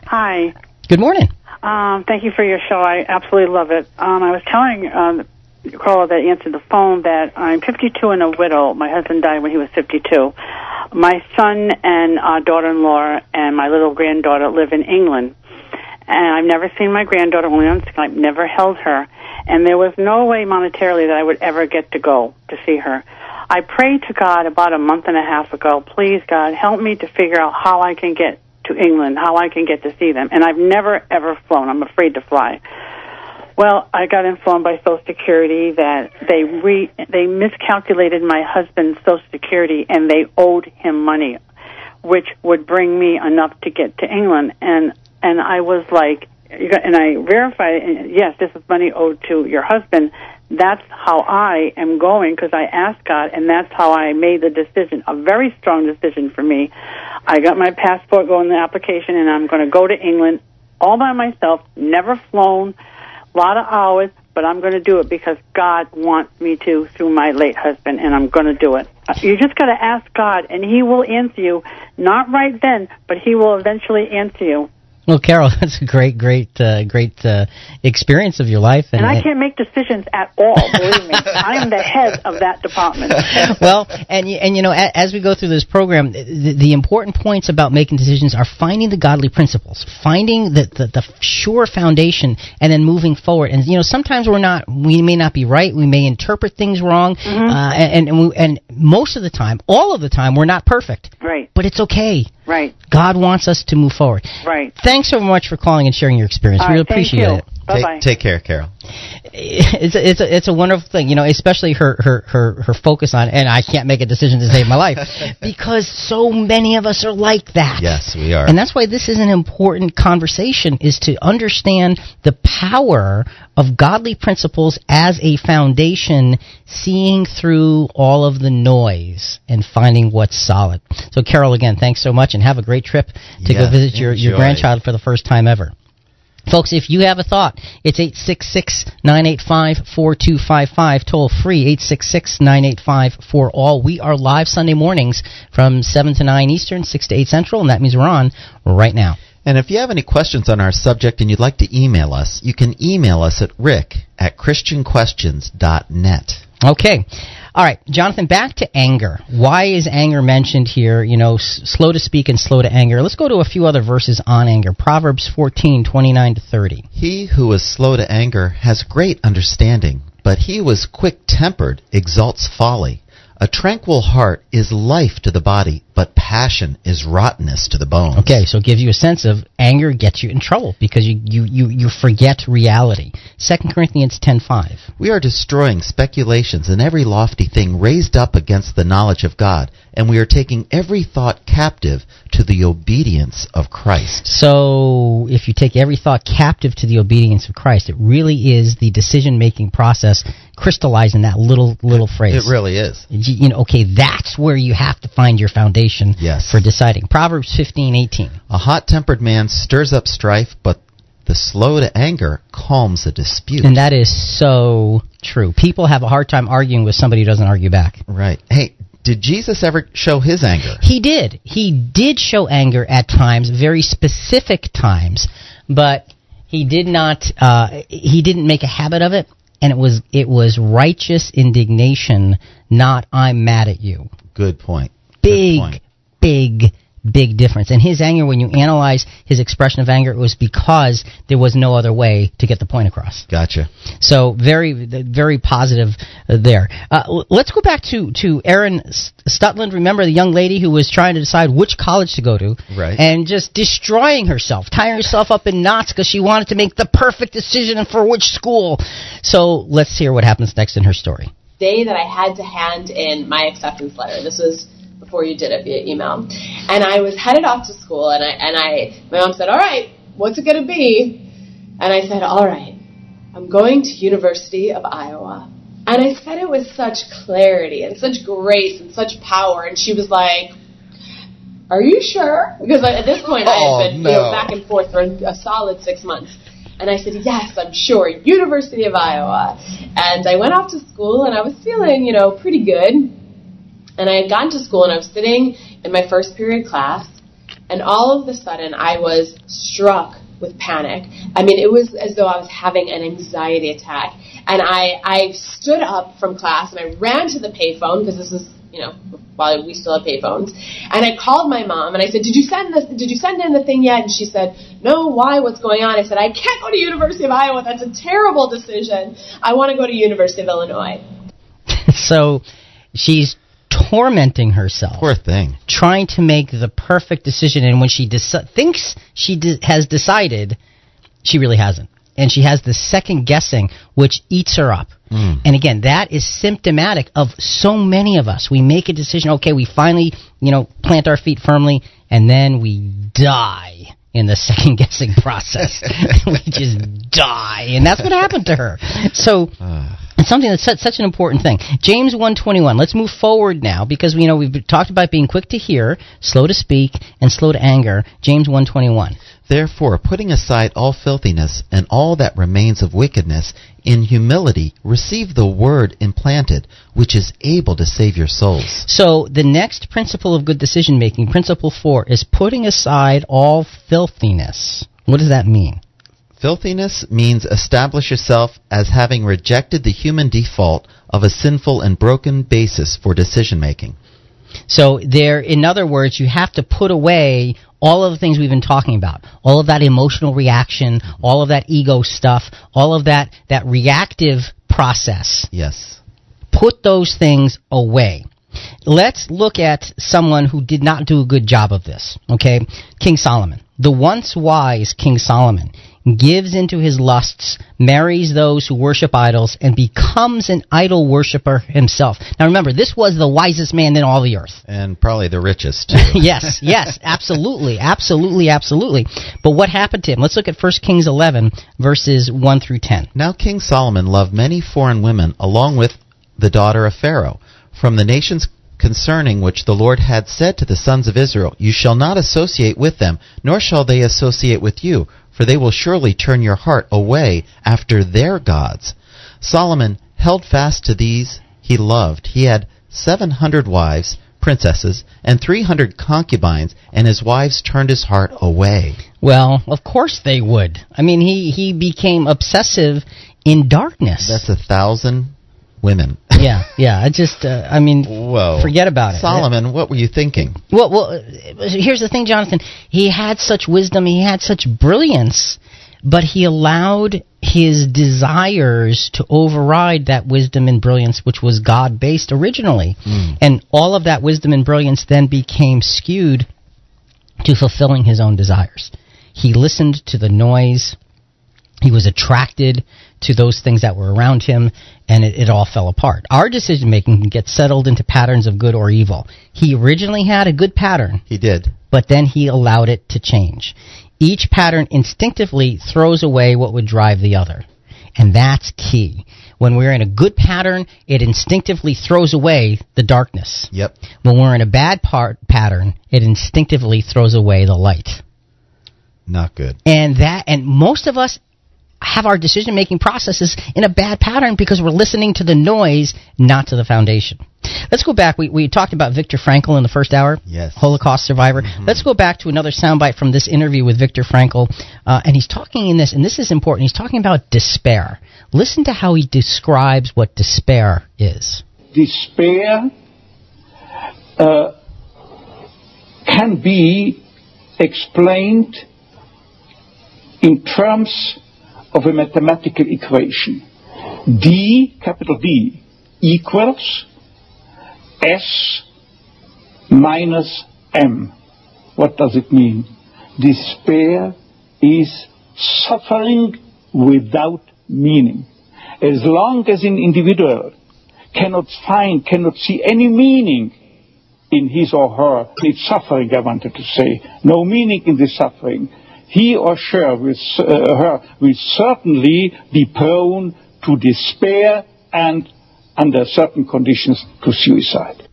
Speaker 14: Hi.
Speaker 2: Good morning.
Speaker 14: Um, thank you for your show. I absolutely love it. Um, I was telling um, the caller that answered the phone that I'm 52 and a widow. My husband died when he was 52. My son and uh, daughter-in-law and my little granddaughter live in England. And I've never seen my granddaughter, only on Skype, never held her. And there was no way monetarily that I would ever get to go to see her. I prayed to God about a month and a half ago, please God, help me to figure out how I can get to England, how I can get to see them. And I've never ever flown. I'm afraid to fly. Well, I got informed by Social Security that they re they miscalculated my husband's Social Security and they owed him money, which would bring me enough to get to England. And and I was like, got- and I and yes, this is money owed to your husband. That's how I am going because I asked God, and that's how I made the decision. A very strong decision for me. I got my passport going in the application, and I'm going to go to England all by myself. Never flown, a lot of hours, but I'm going to do it because God wants me to through my late husband, and I'm going to do it. Uh, You just got to ask God, and He will answer you. Not right then, but He will eventually answer you.
Speaker 2: Well, Carol, that's a great, great, uh, great uh, experience of your life.
Speaker 14: And I can't make decisions at all. Believe me, I am the head of that department.
Speaker 2: well, and and you know, as we go through this program, the, the important points about making decisions are finding the godly principles, finding the, the the sure foundation, and then moving forward. And you know, sometimes we're not, we may not be right, we may interpret things wrong, uh, and and, we, and most of the time, all of the time, we're not perfect.
Speaker 14: Right.
Speaker 2: But it's okay.
Speaker 14: Right.
Speaker 2: God wants us to move forward.
Speaker 14: Right.
Speaker 2: Thanks so much for calling and sharing your experience.
Speaker 14: All
Speaker 2: we
Speaker 14: right,
Speaker 2: really appreciate it.
Speaker 14: Bye-bye.
Speaker 3: Take, take care, Carol.
Speaker 2: it's a, it's a, it's a wonderful thing, you know, especially her, her, her, her focus on, and I can't make a decision to save my life because so many of us are like that.
Speaker 3: Yes, we are.
Speaker 2: And that's why this is an important conversation is to understand the power of godly principles as a foundation, seeing through all of the noise and finding what's solid. So Carol, again, thanks so much and have a great trip to go visit your, your grandchild for the first time ever. Folks, if you have a thought, it's 866-985-4255, toll free, 866-985-4ALL. We are live Sunday mornings from 7 to 9 Eastern, 6 to 8 Central, and that means we're on right now.
Speaker 3: And if you have any questions on our subject and you'd like to email us, you can email us at rick at christianquestions.net.
Speaker 2: Okay. All right, Jonathan, back to anger. Why is anger mentioned here? You know, s- slow to speak and slow to anger. Let's go to a few other verses on anger. Proverbs 14, 29 to 30.
Speaker 3: He who is slow to anger has great understanding, but he who is quick tempered exalts folly. A tranquil heart is life to the body, but passion is rottenness to the bones.
Speaker 2: Okay, so it gives you a sense of anger gets you in trouble because you, you, you, you forget reality. 2 Corinthians 10.5.
Speaker 3: We are destroying speculations and every lofty thing raised up against the knowledge of God, and we are taking every thought captive to the obedience of Christ.
Speaker 2: So, if you take every thought captive to the obedience of Christ, it really is the decision-making process crystallized in that little little phrase.
Speaker 3: It really is.
Speaker 2: You know, okay, that's where you have to find your foundation
Speaker 3: yes.
Speaker 2: for deciding. Proverbs 15:18.
Speaker 3: A hot-tempered man stirs up strife, but the slow to anger calms a dispute.
Speaker 2: And that is so true. People have a hard time arguing with somebody who doesn't argue back.
Speaker 3: Right. Hey, did Jesus ever show his anger?
Speaker 2: He did. He did show anger at times, very specific times, but he did not. Uh, he didn't make a habit of it, and it was it was righteous indignation, not I'm mad at you.
Speaker 3: Good point.
Speaker 2: Big,
Speaker 3: Good point.
Speaker 2: big big difference. And his anger, when you analyze his expression of anger, it was because there was no other way to get the point across.
Speaker 3: Gotcha.
Speaker 2: So very, very positive there. Uh, let's go back to to Erin Stutland. Remember the young lady who was trying to decide which college to go to,
Speaker 3: right?
Speaker 2: And just destroying herself, tying herself up in knots because she wanted to make the perfect decision for which school. So let's hear what happens next in her story.
Speaker 9: Day that I had to hand in my acceptance letter. This was before you did it via email. And I was headed off to school, and I, and I, my mom said, all right, what's it going to be? And I said, all right, I'm going to University of Iowa. And I said it with such clarity and such grace and such power. And she was like, are you sure? Because at this point
Speaker 3: oh,
Speaker 9: I had oh, been
Speaker 3: no.
Speaker 9: you know, back and forth for a solid six months. And I said, yes, I'm sure, University of Iowa. And I went off to school and I was feeling, you know, pretty good. And I had gotten to school and I was sitting in my first period class, and all of a sudden I was struck with panic. I mean, it was as though I was having an anxiety attack. And I, I stood up from class and I ran to the payphone because this is, you know, while we still have payphones. And I called my mom and I said, "Did you send this? Did you send in the thing yet?" And she said, "No. Why? What's going on?" I said, "I can't go to University of Iowa. That's a terrible decision. I want to go to University of Illinois."
Speaker 2: so she's tormenting herself.
Speaker 3: Poor thing.
Speaker 2: Trying to make the perfect decision, and when she deci- thinks she de- has decided, she really hasn't. And she has the second guessing, which eats her up.
Speaker 3: Mm.
Speaker 2: And again, that is symptomatic of so many of us. We make a decision, okay, we finally, you know, plant our feet firmly, and then we die in the second guessing process. we just die, and that's what happened to her. So it's something that's such, such an important thing. James one twenty one. Let's move forward now because you know we've talked about being quick to hear, slow to speak, and slow to anger. James one twenty one.
Speaker 3: Therefore, putting aside all filthiness and all that remains of wickedness, in humility receive the word implanted, which is able to save your souls.
Speaker 2: So, the next principle of good decision making, principle four, is putting aside all filthiness. What does that mean?
Speaker 3: Filthiness means establish yourself as having rejected the human default of a sinful and broken basis for decision making.
Speaker 2: So there, in other words, you have to put away all of the things we've been talking about, all of that emotional reaction, all of that ego stuff, all of that that reactive process.
Speaker 3: Yes.
Speaker 2: Put those things away. Let's look at someone who did not do a good job of this. Okay, King Solomon, the once wise King Solomon gives into his lusts, marries those who worship idols, and becomes an idol worshiper himself. Now remember, this was the wisest man in all the earth.
Speaker 3: And probably the richest, too.
Speaker 2: yes, yes, absolutely, absolutely, absolutely. But what happened to him? Let's look at 1 Kings 11, verses 1 through 10.
Speaker 3: Now King Solomon loved many foreign women, along with the daughter of Pharaoh, from the nations concerning which the Lord had said to the sons of Israel, You shall not associate with them, nor shall they associate with you for they will surely turn your heart away after their gods. Solomon held fast to these he loved. He had seven hundred wives, princesses, and three hundred concubines, and his wives turned his heart away.
Speaker 2: Well, of course they would. I mean, he, he became obsessive in darkness.
Speaker 3: That's a thousand women.
Speaker 2: Yeah, yeah. I just, uh, I mean,
Speaker 3: Whoa.
Speaker 2: forget about it.
Speaker 3: Solomon, what were you thinking?
Speaker 2: Well, well, here's the thing, Jonathan. He had such wisdom. He had such brilliance. but he allowed his desires to override that wisdom and brilliance which was God based originally.
Speaker 3: Mm.
Speaker 2: And all of that wisdom and brilliance then became skewed to fulfilling his own desires. He listened to the noise. He was attracted to those things that were around him, and it, it all fell apart. Our decision making can get settled into patterns of good or evil. He originally had a good pattern,
Speaker 3: He did.
Speaker 2: but then he allowed it to change. Each pattern instinctively throws away what would drive the other. And that's key. When we're in a good pattern, it instinctively throws away the darkness.
Speaker 3: Yep.
Speaker 2: When we're in a bad part pattern, it instinctively throws away the light.
Speaker 3: Not good.
Speaker 2: And that and most of us have our decision making processes in a bad pattern because we're listening to the noise, not to the foundation. Let's go back. We, we talked about Viktor Frankl in the first hour.
Speaker 3: Yes.
Speaker 2: Holocaust survivor. Let's go back to another soundbite from this interview with Viktor Frankl. Uh, and he's talking in this, and this is important. He's talking about despair. Listen to how he describes what despair is.
Speaker 6: despair uh, can be explained in terms of a mathematical equation. D, capital D, equals S minus M. What does it mean? Despair is suffering without meaning. As long as an individual cannot find, cannot see any meaning in his or her its suffering, I wanted to say, no meaning in the suffering, he or she will, uh, her will certainly be prone to despair and, under certain conditions, to suicide.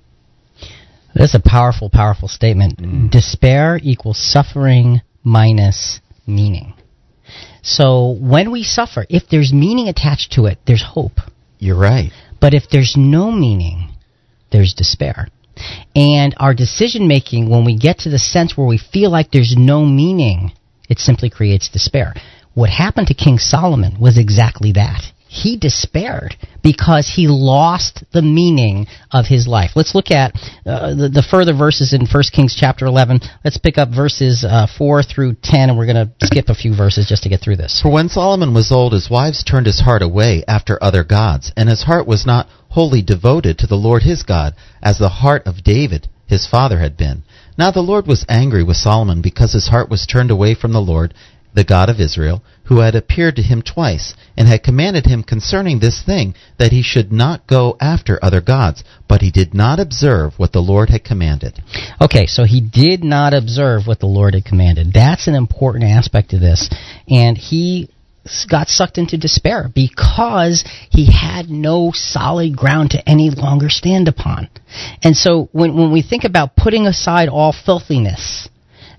Speaker 2: That's a powerful, powerful statement. Despair equals suffering minus meaning. So when we suffer, if there's meaning attached to it, there's hope.
Speaker 3: You're right.
Speaker 2: But if there's no meaning, there's despair. And our decision making, when we get to the sense where we feel like there's no meaning, it simply creates despair. What happened to King Solomon was exactly that. He despaired because he lost the meaning of his life. Let's look at uh, the, the further verses in 1 Kings chapter 11. Let's pick up verses uh, 4 through 10, and we're going to skip a few verses just to get through this.
Speaker 3: For when Solomon was old, his wives turned his heart away after other gods, and his heart was not wholly devoted to the Lord his God, as the heart of David his father had been. Now the Lord was angry with Solomon because his heart was turned away from the Lord, the God of Israel, who had appeared to him twice, and had commanded him concerning this thing, that he should not go after other gods. But he did not observe what the Lord had commanded.
Speaker 2: Okay, so he did not observe what the Lord had commanded. That's an important aspect of this. And he got sucked into despair because he had no solid ground to any longer stand upon. And so when, when we think about putting aside all filthiness,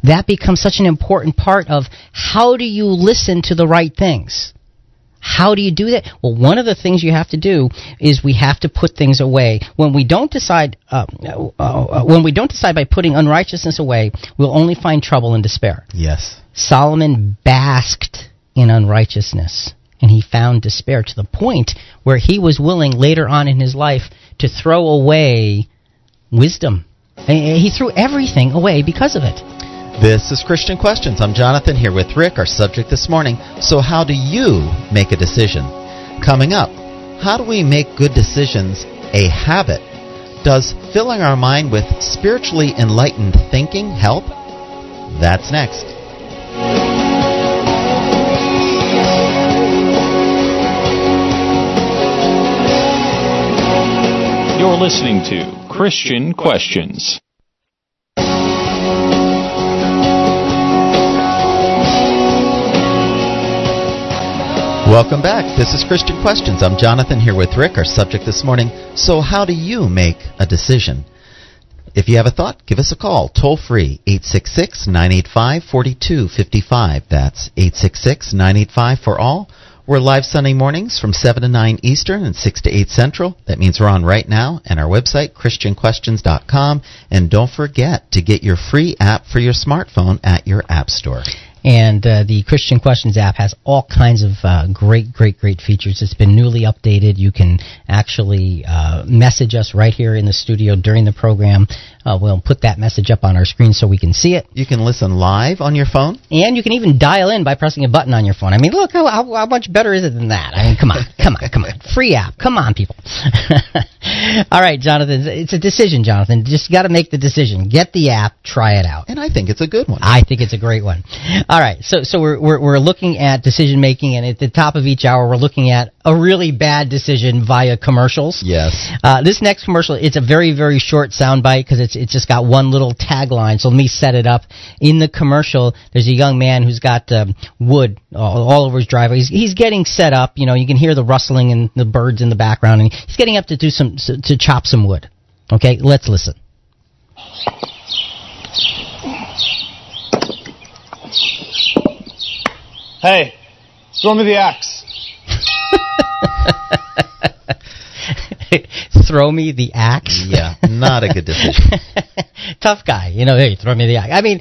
Speaker 2: that becomes such an important part of how do you listen to the right things? How do you do that? Well, one of the things you have to do is we have to put things away. When we don't decide, uh, uh, uh, when we don't decide by putting unrighteousness away, we'll only find trouble and despair.
Speaker 3: Yes.
Speaker 2: Solomon basked in unrighteousness, and he found despair to the point where he was willing later on in his life to throw away wisdom. He threw everything away because of it.
Speaker 3: This is Christian Questions. I'm Jonathan here with Rick, our subject this morning. So, how do you make a decision? Coming up, how do we make good decisions a habit? Does filling our mind with spiritually enlightened thinking help? That's next.
Speaker 1: You're listening to Christian Questions.
Speaker 3: Welcome back. This is Christian Questions. I'm Jonathan here with Rick, our subject this morning. So, how do you make a decision? If you have a thought, give us a call. Toll free, 866 985 4255. That's 866 985 for all. We're live Sunday mornings from 7 to 9 Eastern and 6 to 8 Central. That means we're on right now and our website, ChristianQuestions.com. And don't forget to get your free app for your smartphone at your App Store.
Speaker 2: And uh, the Christian Questions app has all kinds of uh, great, great, great features. It's been newly updated. You can actually uh, message us right here in the studio during the program. Uh, we'll put that message up on our screen so we can see it.
Speaker 3: You can listen live on your phone.
Speaker 2: And you can even dial in by pressing a button on your phone. I mean, look, how, how, how much better is it than that? I mean, come on, come on, come on. Free app. Come on, people. All right, Jonathan. It's a decision, Jonathan. Just got to make the decision. Get the app, try it out.
Speaker 3: And I think it's a good one.
Speaker 2: I think it's a great one. All right, so so we're we're, we're looking at decision making, and at the top of each hour, we're looking at a really bad decision via commercials.
Speaker 3: Yes.
Speaker 2: Uh, this next commercial, it's a very very short soundbite because it's it's just got one little tagline. So let me set it up. In the commercial, there's a young man who's got um, wood all, all over his driveway. He's he's getting set up. You know, you can hear the rustling and the birds in the background, and he's getting up to do some to chop some wood. Okay, let's listen.
Speaker 8: Hey, throw me the axe.
Speaker 2: throw me the axe.
Speaker 3: Yeah, not a good decision.
Speaker 2: Tough guy, you know. Hey, throw me the axe. I mean,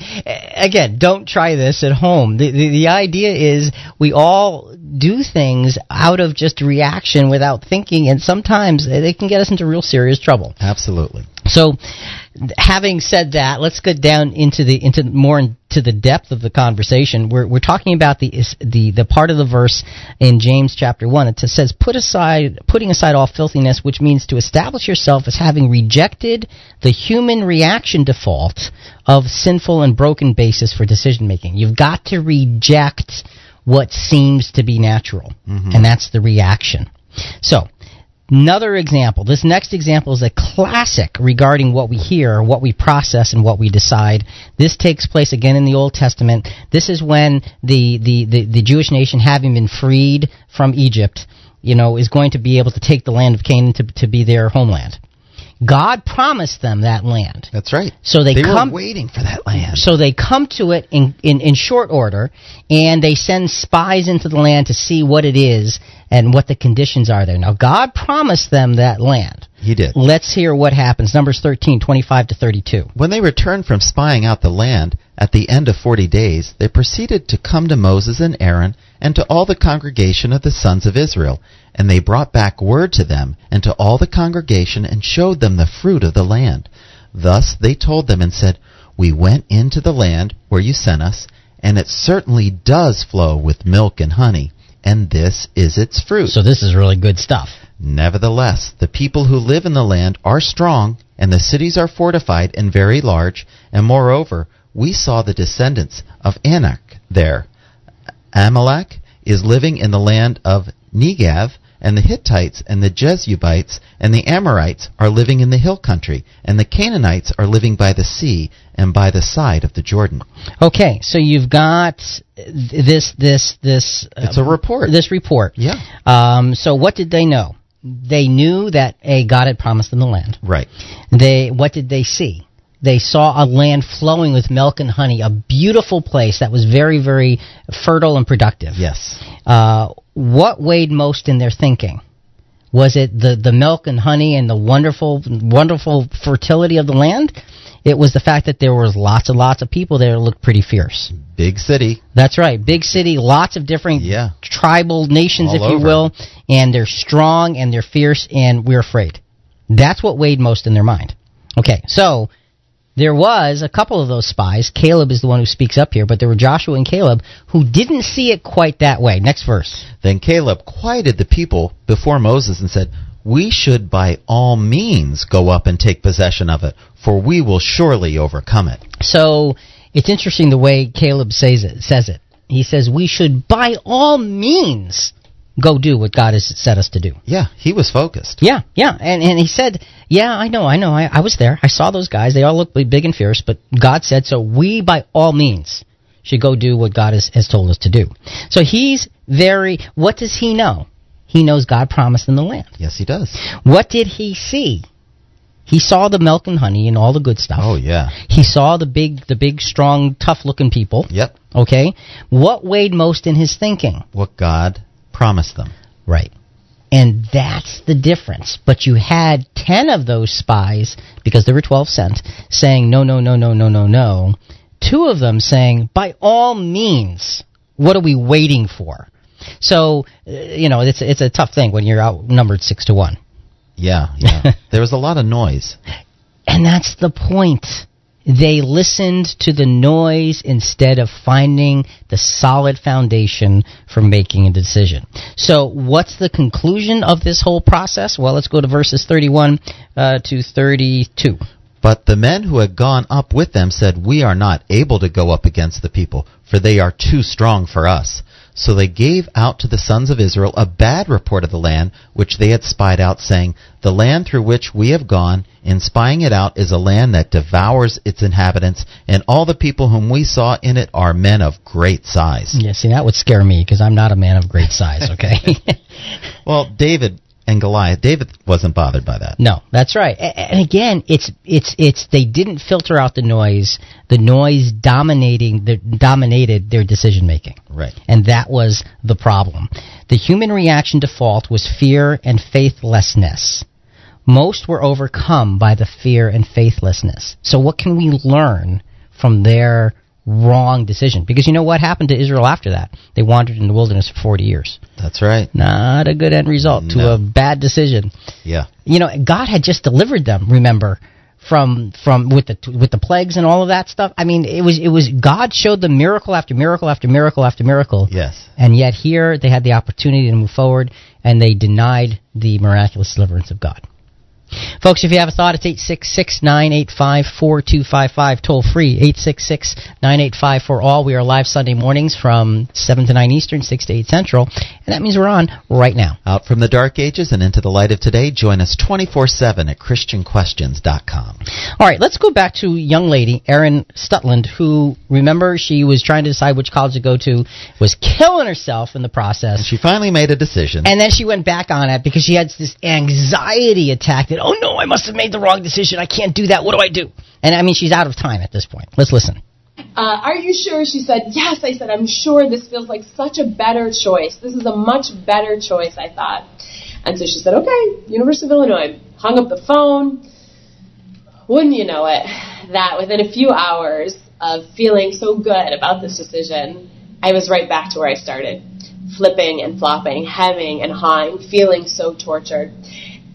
Speaker 2: again, don't try this at home. The, the the idea is we all do things out of just reaction without thinking, and sometimes they can get us into real serious trouble.
Speaker 3: Absolutely.
Speaker 2: So, having said that, let's get down into the into more into the depth of the conversation. We're we're talking about the the the part of the verse in James chapter one. It says, "Put aside, putting aside all filthiness, which means to establish yourself as having rejected the human reaction default of sinful and broken basis for decision making. You've got to reject." What seems to be natural,
Speaker 3: mm-hmm.
Speaker 2: and that's the reaction. So, Another example. This next example is a classic regarding what we hear, what we process, and what we decide. This takes place again in the Old Testament. This is when the, the, the, the Jewish nation, having been freed from Egypt, you know, is going to be able to take the land of Canaan to, to be their homeland. God promised them that land.
Speaker 3: That's right.
Speaker 2: So they,
Speaker 3: they
Speaker 2: come
Speaker 3: were waiting for that land.
Speaker 2: So they come to it in, in, in short order, and they send spies into the land to see what it is and what the conditions are there. Now God promised them that land.
Speaker 3: He did.
Speaker 2: Let's hear what happens. Numbers 13, 25 to 32.
Speaker 3: When they returned from spying out the land, at the end of forty days, they proceeded to come to Moses and Aaron and to all the congregation of the sons of Israel. And they brought back word to them and to all the congregation and showed them the fruit of the land. Thus they told them and said, We went into the land where you sent us, and it certainly does flow with milk and honey, and this is its fruit.
Speaker 2: So this is really good stuff.
Speaker 3: Nevertheless, the people who live in the land are strong, and the cities are fortified and very large, and moreover, we saw the descendants of Anak there. Amalek is living in the land of Negev, and the Hittites and the Jebusites and the Amorites are living in the hill country, and the Canaanites are living by the sea and by the side of the Jordan.
Speaker 2: Okay, so you've got this this this.
Speaker 3: It's a report.
Speaker 2: This report.
Speaker 3: Yeah.
Speaker 2: Um, so what did they know? They knew that a God had promised them the land.
Speaker 3: Right.
Speaker 2: They what did they see? They saw a land flowing with milk and honey, a beautiful place that was very, very fertile and productive.
Speaker 3: Yes.
Speaker 2: Uh, what weighed most in their thinking? Was it the, the milk and honey and the wonderful, wonderful fertility of the land? It was the fact that there was lots and lots of people there that looked pretty fierce.
Speaker 3: Big city.
Speaker 2: That's right. Big city, lots of different
Speaker 3: yeah.
Speaker 2: tribal nations,
Speaker 3: All
Speaker 2: if you will, and they're strong and they're fierce and we're afraid. That's what weighed most in their mind. Okay, so there was a couple of those spies. Caleb is the one who speaks up here, but there were Joshua and Caleb who didn't see it quite that way. Next verse.
Speaker 3: Then Caleb quieted the people before Moses and said, We should by all means go up and take possession of it, for we will surely overcome it.
Speaker 2: So it's interesting the way Caleb says it. Says it. He says we should by all means go do what God has set us to do.
Speaker 3: Yeah, he was focused.
Speaker 2: Yeah, yeah, and and he said, "Yeah, I know, I know, I, I was there. I saw those guys. They all look big and fierce, but God said so. We, by all means, should go do what God has, has told us to do." So he's very. What does he know? He knows God promised him the land.
Speaker 3: Yes, he does.
Speaker 2: What did he see? He saw the milk and honey and all the good stuff.
Speaker 3: Oh yeah.
Speaker 2: He saw the big, the big, strong, tough-looking people.
Speaker 3: Yep.
Speaker 2: Okay. What weighed most in his thinking?
Speaker 3: What God promised them.
Speaker 2: Right. And that's the difference. But you had 10 of those spies, because there were 12 sent, saying no, no, no, no, no, no, no, two of them saying, by all means, what are we waiting for? So, uh, you know, it's it's a tough thing when you're outnumbered six to one.
Speaker 3: Yeah, yeah. there was a lot of noise.
Speaker 2: And that's the point. They listened to the noise instead of finding the solid foundation for making a decision. So, what's the conclusion of this whole process? Well, let's go to verses 31 uh, to 32.
Speaker 3: But the men who had gone up with them said, We are not able to go up against the people, for they are too strong for us. So they gave out to the sons of Israel a bad report of the land which they had spied out, saying, The land through which we have gone, in spying it out, is a land that devours its inhabitants, and all the people whom we saw in it are men of great size.
Speaker 2: Yeah, see, that would scare me because I'm not a man of great size, okay?
Speaker 3: well, David and Goliath. David wasn't bothered by that.
Speaker 2: No, that's right. And again, it's it's it's they didn't filter out the noise. The noise dominating the dominated their decision making.
Speaker 3: Right.
Speaker 2: And that was the problem. The human reaction default was fear and faithlessness. Most were overcome by the fear and faithlessness. So what can we learn from their wrong decision. Because you know what happened to Israel after that? They wandered in the wilderness for 40 years.
Speaker 3: That's right.
Speaker 2: Not a good end result
Speaker 3: No.
Speaker 2: to a bad decision.
Speaker 3: Yeah.
Speaker 2: You know, God had just delivered them, remember, from from with the with the plagues and all of that stuff. I mean, it was it was God showed them miracle after miracle after miracle after miracle.
Speaker 3: Yes.
Speaker 2: And yet here they had the opportunity to move forward and they denied the miraculous deliverance of God. Folks, if you have a thought, it's 866-985-4255, toll free, 866-985 for all. We are live Sunday mornings from 7 to 9 Eastern, 6 to 8 Central, and that means we're on right now.
Speaker 3: Out from the dark ages and into the light of today, join us 24-7 at ChristianQuestions.com.
Speaker 2: All right, let's go back to young lady, Erin Stutland, who, remember, she was trying to decide which college to go to, was killing herself in the process.
Speaker 3: She finally made a decision.
Speaker 2: And then she went back on it because she had this anxiety attack oh no, I must have made the wrong decision. I can't do that. What do I do? And I mean, she's out of time at this point. Let's listen.
Speaker 9: Uh, are you sure? She said, yes. I said, I'm sure this feels like such a better choice. This is a much better choice, I thought. And so she said, okay, University of Illinois. Hung up the phone. Wouldn't you know it, that within a few hours of feeling so good about this decision, I was right back to where I started. Flipping and flopping, hemming and hawing, feeling so tortured.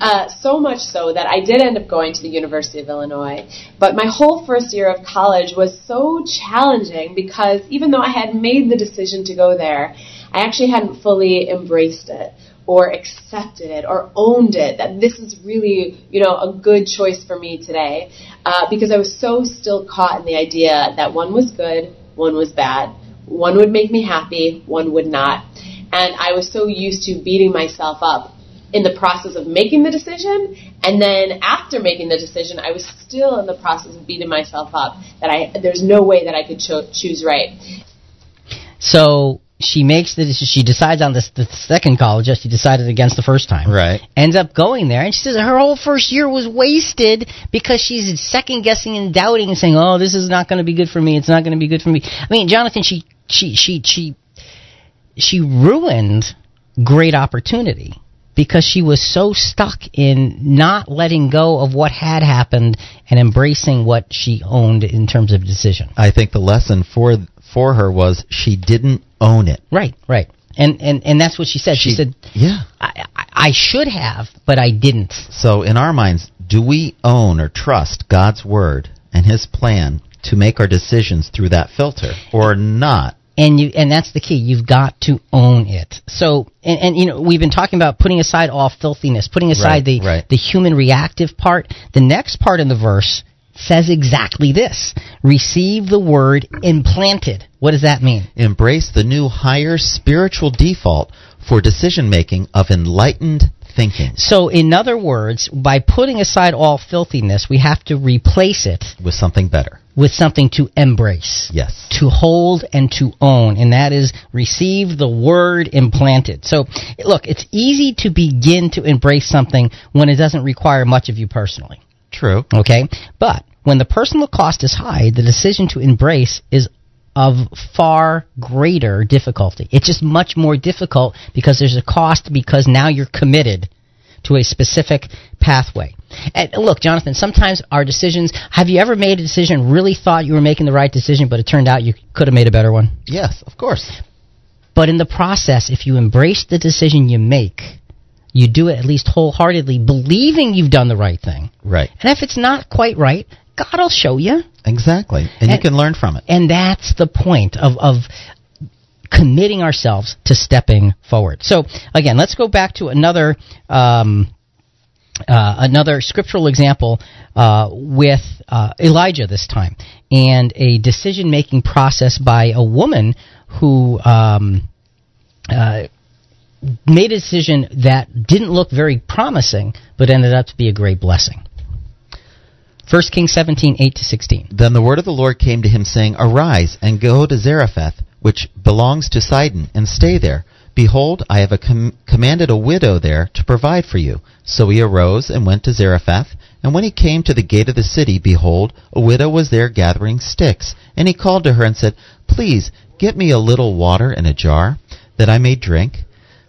Speaker 9: Uh, so much so that I did end up going to the University of Illinois. But my whole first year of college was so challenging because even though I had made the decision to go there, I actually hadn't fully embraced it or accepted it or owned it that this is really, you know, a good choice for me today. Uh, because I was so still caught in the idea that one was good, one was bad. One would make me happy, one would not. And I was so used to beating myself up in the process of making the decision, and then after making the decision, I was still in the process of beating myself up that I there's no way that I could cho- choose right.
Speaker 2: So she makes the she decides on this the second college that she decided against the first time.
Speaker 3: Right.
Speaker 2: Ends up going there, and she says her whole first year was wasted because she's second guessing and doubting and saying, "Oh, this is not going to be good for me. It's not going to be good for me." I mean, Jonathan, she she she she she ruined great opportunity because she was so stuck in not letting go of what had happened and embracing what she owned in terms of decision.
Speaker 3: I think the lesson for for her was she didn't own it.
Speaker 2: Right, right. And and and that's what she said. She,
Speaker 3: She-
Speaker 2: said,
Speaker 3: Yeah.
Speaker 2: I, I, I should have, but I didn't.
Speaker 3: So in our minds, do we own or trust God's word and his plan to make our decisions through that filter or not?
Speaker 2: And you and that's the key. You've got to own it. So and, and you know we've been talking about putting aside all filthiness, putting aside
Speaker 3: Right,
Speaker 2: the
Speaker 3: right.
Speaker 2: the human reactive part. The next part in the verse says exactly this: receive the word implanted. What does that mean?
Speaker 3: Embrace the new higher spiritual default for decision making of enlightened thinking
Speaker 2: So, in other words, by putting aside all filthiness, we have to replace it
Speaker 3: with something better.
Speaker 2: with something to embrace.
Speaker 3: Yes.
Speaker 2: To hold and to own, and that is receive the word implanted. So, look, it's easy to begin to embrace something when it doesn't require much of you personally.
Speaker 3: True.
Speaker 2: Okay? But when the personal cost is high, the decision to embrace is of far greater difficulty. It's just much more difficult because there's a cost because now you're committed to a specific pathway. And look, Jonathan, sometimes our decisions, have you ever made a decision, really thought you were making the right decision, but it turned out you could have made a better one?
Speaker 3: Yes, of course.
Speaker 2: But in the process, if you embrace the decision you make, you do it at least wholeheartedly, believing you've done the right thing.
Speaker 3: Right.
Speaker 2: And if it's not quite right, God will show you.
Speaker 3: Exactly. And, you can learn from it.
Speaker 2: And that's the point of, of committing ourselves to stepping forward. So again, let's go back to another um, uh, another scriptural example uh, with uh, Elijah this time, and a decision making process by a woman who. Um, uh, made a decision that didn't look very promising, but ended up to be a great blessing. 1 Kings 17, 8 to 16.
Speaker 3: Then the word of the Lord came to him, saying, Arise and go to Zarephath, which belongs to Sidon, and stay there. Behold, I have a com- commanded a widow there to provide for you. So he arose and went to Zarephath. And when he came to the gate of the city, behold, a widow was there gathering sticks. And he called to her and said, Please, get me a little water in a jar, that I may drink.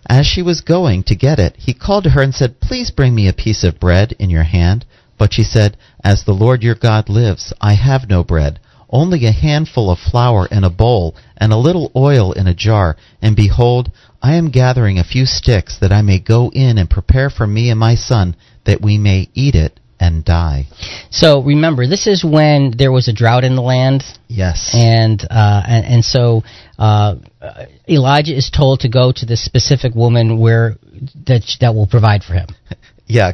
Speaker 3: As she was going to get it, he called to her and said, Please bring me a piece of bread in your hand. But she said, As the Lord your God lives, I have no bread, only a handful of flour in a bowl, and a little oil in a jar. And behold, I am gathering a few sticks, that I may go in and prepare for me and my son, that we may eat it and die.
Speaker 2: So remember, this is when there was a drought in the land.
Speaker 3: Yes.
Speaker 2: And uh, and, and so uh, Elijah is told to go to this specific woman where that that will provide for him.
Speaker 3: Yeah.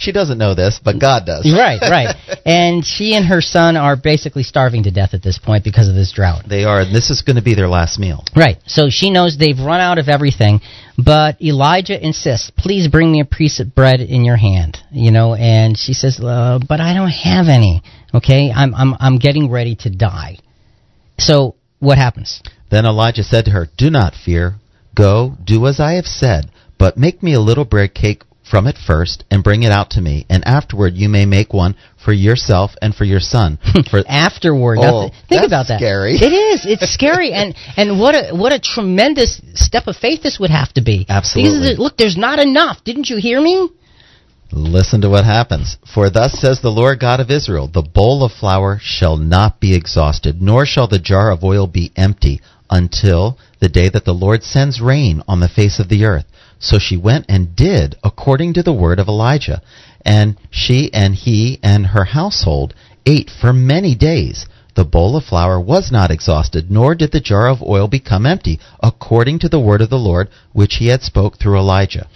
Speaker 3: She doesn't know this, but God does.
Speaker 2: Right, right. and she and her son are basically starving to death at this point because of this drought.
Speaker 3: They are, and this is going to be their last meal.
Speaker 2: Right. So she knows they've run out of everything, but Elijah insists, "Please bring me a piece of bread in your hand." You know, and she says, uh, "But I don't have any." Okay, I'm I'm I'm getting ready to die. So what happens?
Speaker 3: Then Elijah said to her, Do not fear. Go, do as I have said, but make me a little bread cake from it first, and bring it out to me, and afterward you may make one for yourself and for your son. For
Speaker 2: afterward,
Speaker 3: oh,
Speaker 2: think about that.
Speaker 3: Scary.
Speaker 2: It is. It's scary, and and what a what a tremendous step of faith this would have to be.
Speaker 3: Absolutely.
Speaker 2: Because, look, there's not enough. Didn't you hear me?
Speaker 3: Listen to what happens. For thus says the Lord God of Israel The bowl of flour shall not be exhausted, nor shall the jar of oil be empty, until the day that the Lord sends rain on the face of the earth. So she went and did according to the word of Elijah. And she and he and her household ate for many days. The bowl of flour was not exhausted, nor did the jar of oil become empty, according to the word of the Lord which he had spoke through Elijah.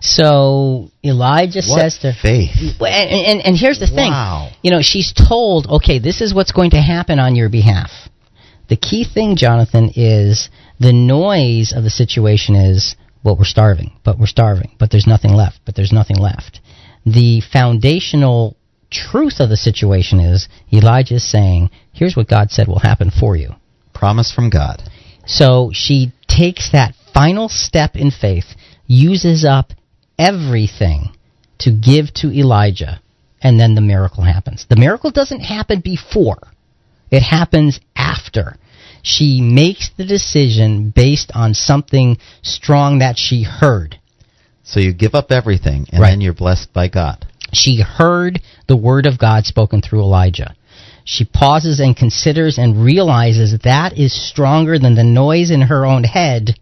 Speaker 2: So Elijah
Speaker 3: What
Speaker 2: says to
Speaker 3: faith.
Speaker 2: and, and, and here's the thing.
Speaker 3: Wow.
Speaker 2: You know, she's told, okay, this is what's going to happen on your behalf. The key thing, Jonathan, is the noise of the situation is, well, we're starving, but we're starving, but there's nothing left, but there's nothing left. The foundational truth of the situation is Elijah is saying, here's what God said will happen for you.
Speaker 3: Promise from God.
Speaker 2: So she takes that final step in faith, uses up everything to give to Elijah, and then the miracle happens. The miracle doesn't happen before, it happens after. She makes the decision based on something strong that she heard.
Speaker 3: So you give up everything, and
Speaker 2: Right.
Speaker 3: then you're blessed by God.
Speaker 2: She heard the word of God spoken through Elijah. She pauses and considers and realizes that is stronger than the noise in her own head.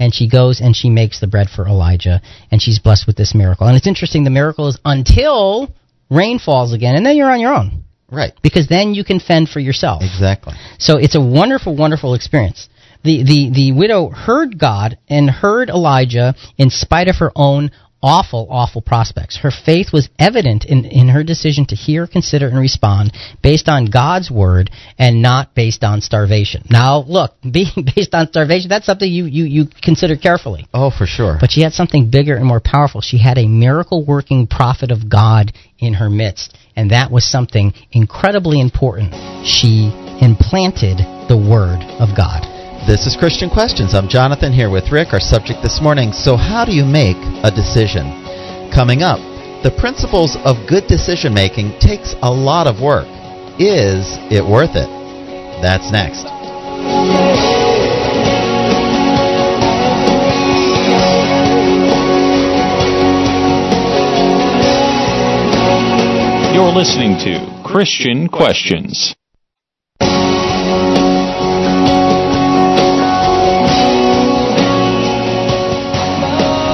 Speaker 2: And she goes and she makes the bread for Elijah, and she's blessed with this miracle. And it's interesting, the miracle is until rain falls again, and then you're on your own.
Speaker 3: Right.
Speaker 2: Because then you can fend for yourself.
Speaker 3: Exactly.
Speaker 2: So it's a wonderful, wonderful experience. The, the, the widow heard God and heard Elijah in spite of her own awful, awful prospects. Her faith was evident in, in her decision to hear, consider, and respond based on God's word and not based on starvation. Now, look, being based on starvation, that's something you, you, you consider carefully.
Speaker 3: Oh, for sure.
Speaker 2: But she had something bigger and more powerful. She had a miracle working prophet of God in her midst. And that was something incredibly important. She implanted the word of God.
Speaker 3: This is Christian Questions. I'm Jonathan here with Rick. Our subject this morning So, how do you make a decision? Coming up, the principles of good decision making takes a lot of work. Is it worth it? That's next.
Speaker 1: You're listening to Christian Questions.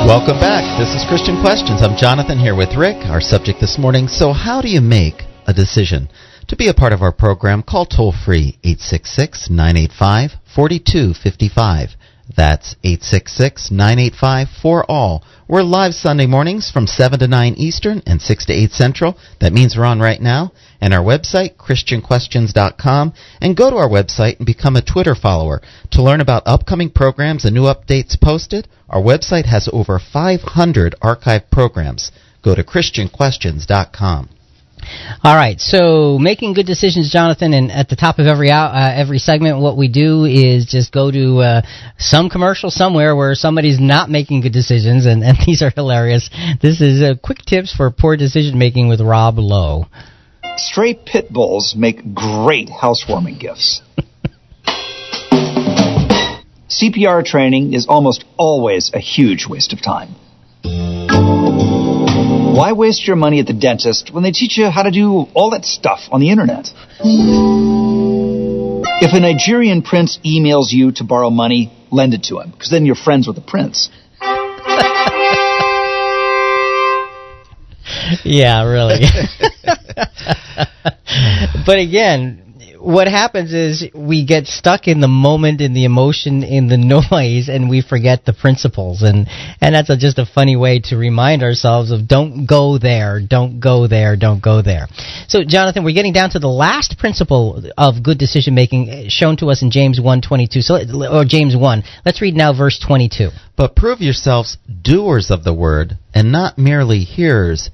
Speaker 3: Welcome back. This is Christian Questions. I'm Jonathan here with Rick. Our subject this morning so, how do you make a decision? To be a part of our program, call toll free 866 985 4255. That's 866 985 4 all. We're live Sunday mornings from 7 to 9 Eastern and 6 to 8 Central. That means we're on right now. And our website, ChristianQuestions.com. And go to our website and become a Twitter follower. To learn about upcoming programs and new updates posted, our website has over 500 archived programs. Go to ChristianQuestions.com.
Speaker 2: All right, so making good decisions, Jonathan. And at the top of every uh, every segment, what we do is just go to uh, some commercial somewhere where somebody's not making good decisions, and, and these are hilarious. This is uh, quick tips for poor decision making with Rob Lowe.
Speaker 13: Stray pit bulls make great housewarming gifts. CPR training is almost always a huge waste of time. Why waste your money at the dentist when they teach you how to do all that stuff on the internet? If a Nigerian prince emails you to borrow money, lend it to him, because then you're friends with the prince.
Speaker 2: Yeah, really. but again, what happens is we get stuck in the moment, in the emotion, in the noise, and we forget the principles. And and that's a, just a funny way to remind ourselves of don't go there, don't go there, don't go there. So, Jonathan, we're getting down to the last principle of good decision making uh, shown to us in James one twenty two. So, or James one. Let's read now verse twenty two.
Speaker 3: But prove yourselves doers of the word, and not merely hearers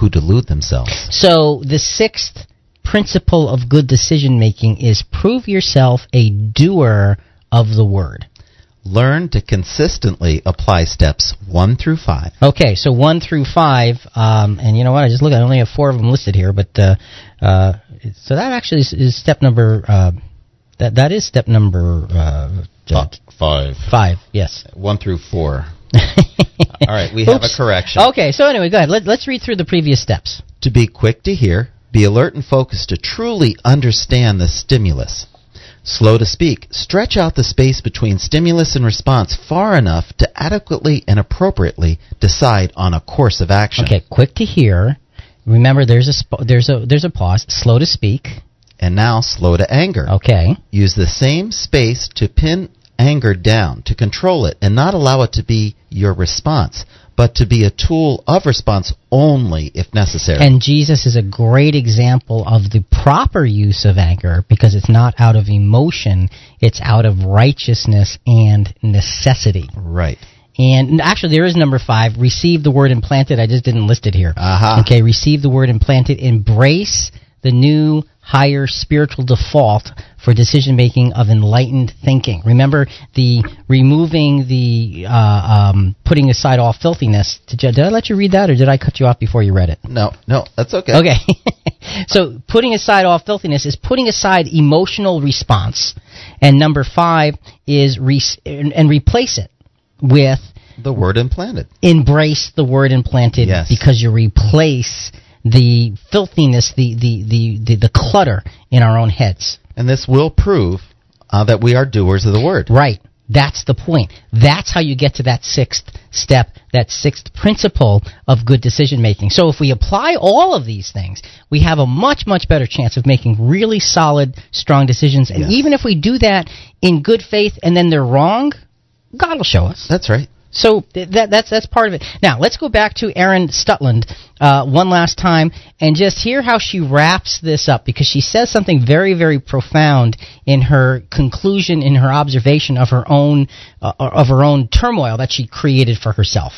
Speaker 3: who delude themselves.
Speaker 2: So, the sixth principle of good decision making is prove yourself a doer of the word.
Speaker 3: Learn to consistently apply steps one through five.
Speaker 2: Okay, so one through five, um, and you know what? I just look. I only have four of them listed here, but uh, uh, so that actually is, is step number. Uh, that that is step number uh,
Speaker 3: five.
Speaker 2: Five, yes.
Speaker 3: One through four. All right, we have a correction.
Speaker 2: Okay, so anyway, go ahead. Let, let's read through the previous steps.
Speaker 3: To be quick to hear, be alert and focused to truly understand the stimulus. Slow to speak. Stretch out the space between stimulus and response far enough to adequately and appropriately decide on a course of action.
Speaker 2: Okay, quick to hear. Remember, there's a sp- there's a there's a pause. Slow to speak.
Speaker 3: And now, slow to anger.
Speaker 2: Okay.
Speaker 3: Use the same space to pin anger down, to control it, and not allow it to be your response but to be a tool of response only if necessary.
Speaker 2: And Jesus is a great example of the proper use of anger because it's not out of emotion, it's out of righteousness and necessity.
Speaker 3: Right.
Speaker 2: And actually, there is number five. Receive the word implanted. I just didn't list it here.
Speaker 3: Uh-huh.
Speaker 2: Okay, receive the word implanted. Embrace the new higher spiritual default for decision making of enlightened thinking. Remember the removing the uh, um, putting aside all filthiness. Did, you, did I let you read that, or did I cut you off before you read it?
Speaker 3: No, no, that's okay.
Speaker 2: Okay. so putting aside all filthiness is putting aside emotional response, and number five is re- and, and replace it with
Speaker 3: the word implanted.
Speaker 2: Embrace the word implanted
Speaker 3: yes.
Speaker 2: because you replace the filthiness, the, the, the, the, the clutter in our own heads.
Speaker 3: And this will prove uh, that we are doers of the word.
Speaker 2: Right. That's the point. That's how you get to that sixth step, that sixth principle of good decision making. So if we apply all of these things, we have a much, much better chance of making really solid, strong decisions. And
Speaker 3: yes.
Speaker 2: even if we do that in good faith and then they're wrong, God will show us.
Speaker 3: That's right.
Speaker 2: So that, that's that's part of it. Now let's go back to Erin Stutland uh, one last time and just hear how she wraps this up because she says something very very profound in her conclusion, in her observation of her own uh, of her own turmoil that she created for herself.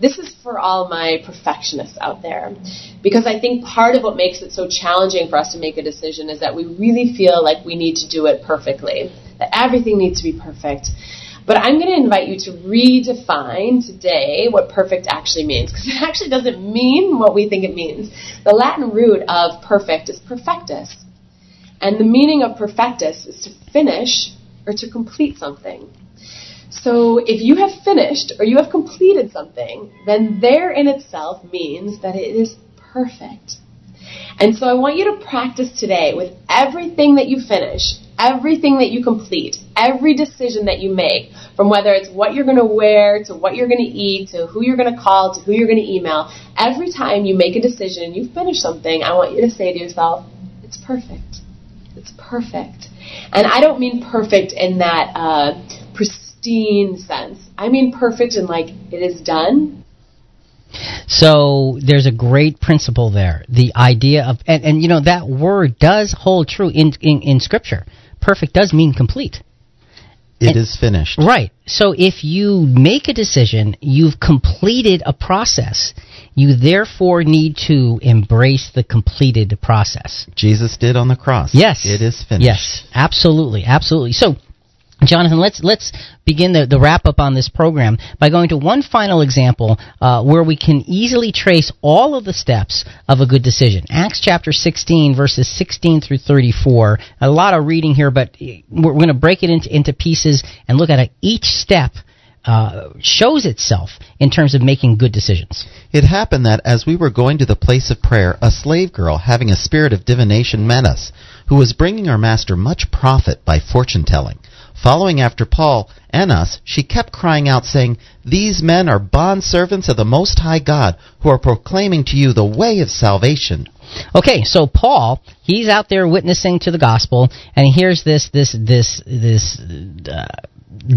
Speaker 9: This is for all my perfectionists out there because I think part of what makes it so challenging for us to make a decision is that we really feel like we need to do it perfectly, that everything needs to be perfect. But I'm going to invite you to redefine today what perfect actually means, because it actually doesn't mean what we think it means. The Latin root of perfect is perfectus. And the meaning of perfectus is to finish or to complete something. So if you have finished or you have completed something, then there in itself means that it is perfect. And so I want you to practice today with everything that you finish, everything that you complete, every decision that you make, from whether it's what you're going to wear, to what you're going to eat, to who you're going to call, to who you're going to email. Every time you make a decision and you finish something, I want you to say to yourself, it's perfect. It's perfect. And I don't mean perfect in that uh, pristine sense. I mean perfect in like it is done.
Speaker 2: So there's a great principle there. The idea of and, and you know that word does hold true in in, in Scripture. Perfect does mean complete.
Speaker 3: It is finished.
Speaker 2: Right. So if you make a decision, you've completed a process. You therefore need to embrace the completed process.
Speaker 3: Jesus did on the cross.
Speaker 2: Yes.
Speaker 3: It is finished.
Speaker 2: Yes, absolutely, absolutely. So, Jonathan, let's let's begin the, the wrap up on this program by going to one final example uh, where we can easily trace all of the steps of a good decision. Acts chapter 16, verses 16 through 34. A lot of reading here, but we're, going to break it into, into pieces and look at it. each step. Uh, shows itself in terms of making good decisions.
Speaker 3: It happened that as we were going to the place of prayer, a slave girl, having a spirit of divination, met us, who was bringing our master much profit by fortune telling. Following after Paul and us, she kept crying out, saying, These men are bondservants of the Most High God, who are proclaiming to you the way of salvation.
Speaker 2: Okay, so Paul, he's out there witnessing to the gospel, and he hears this, this, this, this uh,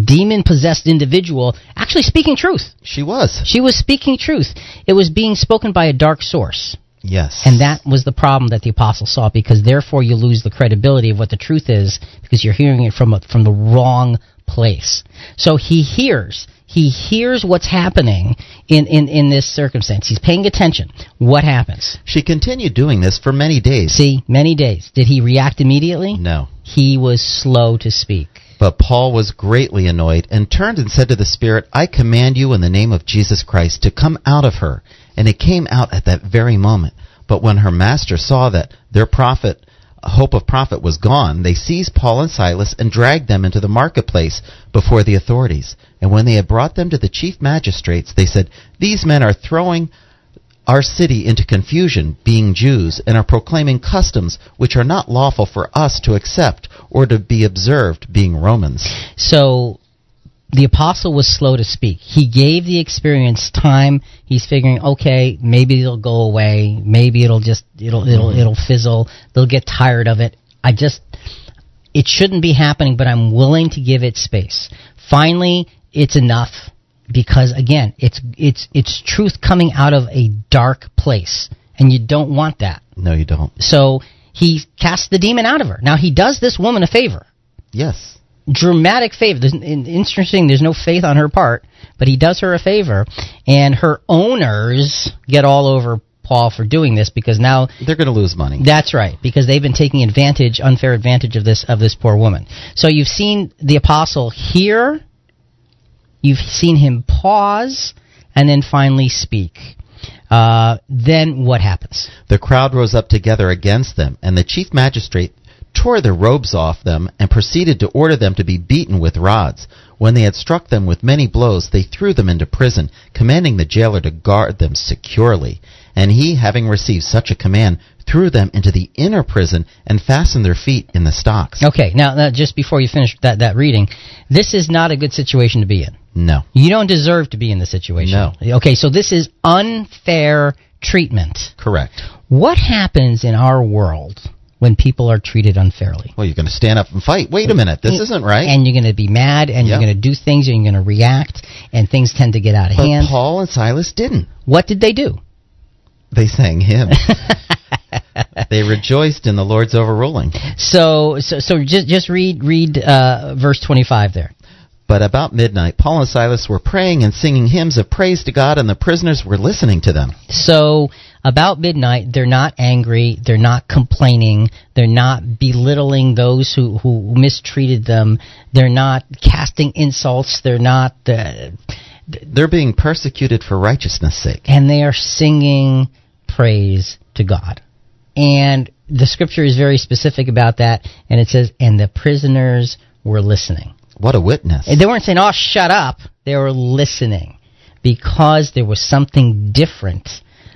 Speaker 2: demon possessed individual actually speaking truth.
Speaker 3: She was.
Speaker 2: She was speaking truth. It was being spoken by a dark source.
Speaker 3: Yes.
Speaker 2: And that was the problem that the apostle saw because therefore you lose the credibility of what the truth is because you're hearing it from a, from the wrong place. So he hears he hears what's happening in, in, in this circumstance. He's paying attention. What happens?
Speaker 3: She continued doing this for many days.
Speaker 2: See, many days. Did he react immediately?
Speaker 3: No.
Speaker 2: He was slow to speak.
Speaker 3: But Paul was greatly annoyed and turned and said to the Spirit, I command you in the name of Jesus Christ to come out of her. And it came out at that very moment. But when her master saw that their profit, hope of profit was gone, they seized Paul and Silas and dragged them into the marketplace before the authorities. And when they had brought them to the chief magistrates, they said, These men are throwing our city into confusion, being Jews, and are proclaiming customs which are not lawful for us to accept or to be observed, being Romans.
Speaker 2: So the apostle was slow to speak. He gave the experience time. He's figuring, okay, maybe it'll go away. Maybe it'll just it'll it'll it'll fizzle. They'll get tired of it. I just it shouldn't be happening, but I'm willing to give it space. Finally, it's enough because again, it's it's it's truth coming out of a dark place, and you don't want that.
Speaker 3: No, you don't.
Speaker 2: So he casts the demon out of her. Now he does this woman a favor.
Speaker 3: Yes.
Speaker 2: Dramatic favor. Interesting. There's no faith on her part, but he does her a favor, and her owners get all over Paul for doing this because now
Speaker 3: they're going to lose money.
Speaker 2: That's right, because they've been taking advantage, unfair advantage of this of this poor woman. So you've seen the apostle here, You've seen him pause and then finally speak. Uh, then what happens?
Speaker 3: The crowd rose up together against them, and the chief magistrate tore their robes off them and proceeded to order them to be beaten with rods. When they had struck them with many blows, they threw them into prison, commanding the jailer to guard them securely. And he, having received such a command, threw them into the inner prison and fastened their feet in the stocks.
Speaker 2: Okay, now, now just before you finish that, that reading, this is not a good situation to be in.
Speaker 3: No.
Speaker 2: You don't deserve to be in the situation.
Speaker 3: No.
Speaker 2: Okay, so this is unfair treatment.
Speaker 3: Correct.
Speaker 2: What happens in our world when people are treated unfairly?
Speaker 3: Well, you're going to stand up and fight. Wait a minute, this isn't right.
Speaker 2: And you're going to be mad, and yep. you're going to do things, and you're going to react, and things tend to get out of
Speaker 3: but
Speaker 2: hand.
Speaker 3: Paul and Silas didn't.
Speaker 2: What did they do?
Speaker 3: They sang hymns. they rejoiced in the Lord's overruling.
Speaker 2: So, so, so just just read read uh, verse twenty five there.
Speaker 3: But about midnight, Paul and Silas were praying and singing hymns of praise to God, and the prisoners were listening to them.
Speaker 2: So, about midnight, they're not angry, they're not complaining, they're not belittling those who, who mistreated them, they're not casting insults, they're not. Uh,
Speaker 3: they're being persecuted for righteousness' sake.
Speaker 2: And they are singing praise to God. And the scripture is very specific about that, and it says, and the prisoners were listening.
Speaker 3: What a witness.
Speaker 2: And they weren't saying, oh, shut up. They were listening because there was something different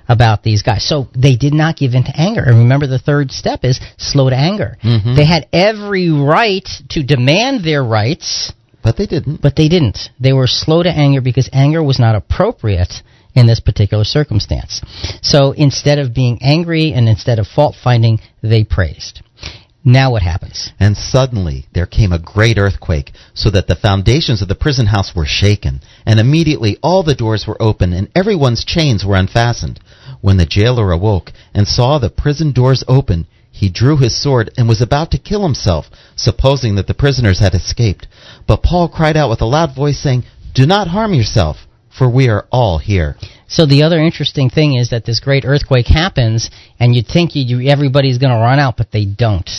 Speaker 2: about these guys. So they did not give in to anger. And remember, the third step is slow to anger.
Speaker 3: Mhm.
Speaker 2: They had every right to demand their rights,
Speaker 3: But they didn't.
Speaker 2: but they didn't. They were slow to anger because anger was not appropriate in this particular circumstance. So instead of being angry and instead of fault finding, they praised. Now what happens?
Speaker 3: And suddenly there came a great earthquake, so that the foundations of the prison house were shaken. And immediately all the doors were open, and everyone's chains were unfastened. When the jailer awoke and saw the prison doors open, he drew his sword and was about to kill himself, supposing that the prisoners had escaped. But Paul cried out with a loud voice, saying, Do not harm yourself, for we are all here.
Speaker 2: So the other interesting thing is that this great earthquake happens, and you'd think you, everybody's going to run out, but they don't.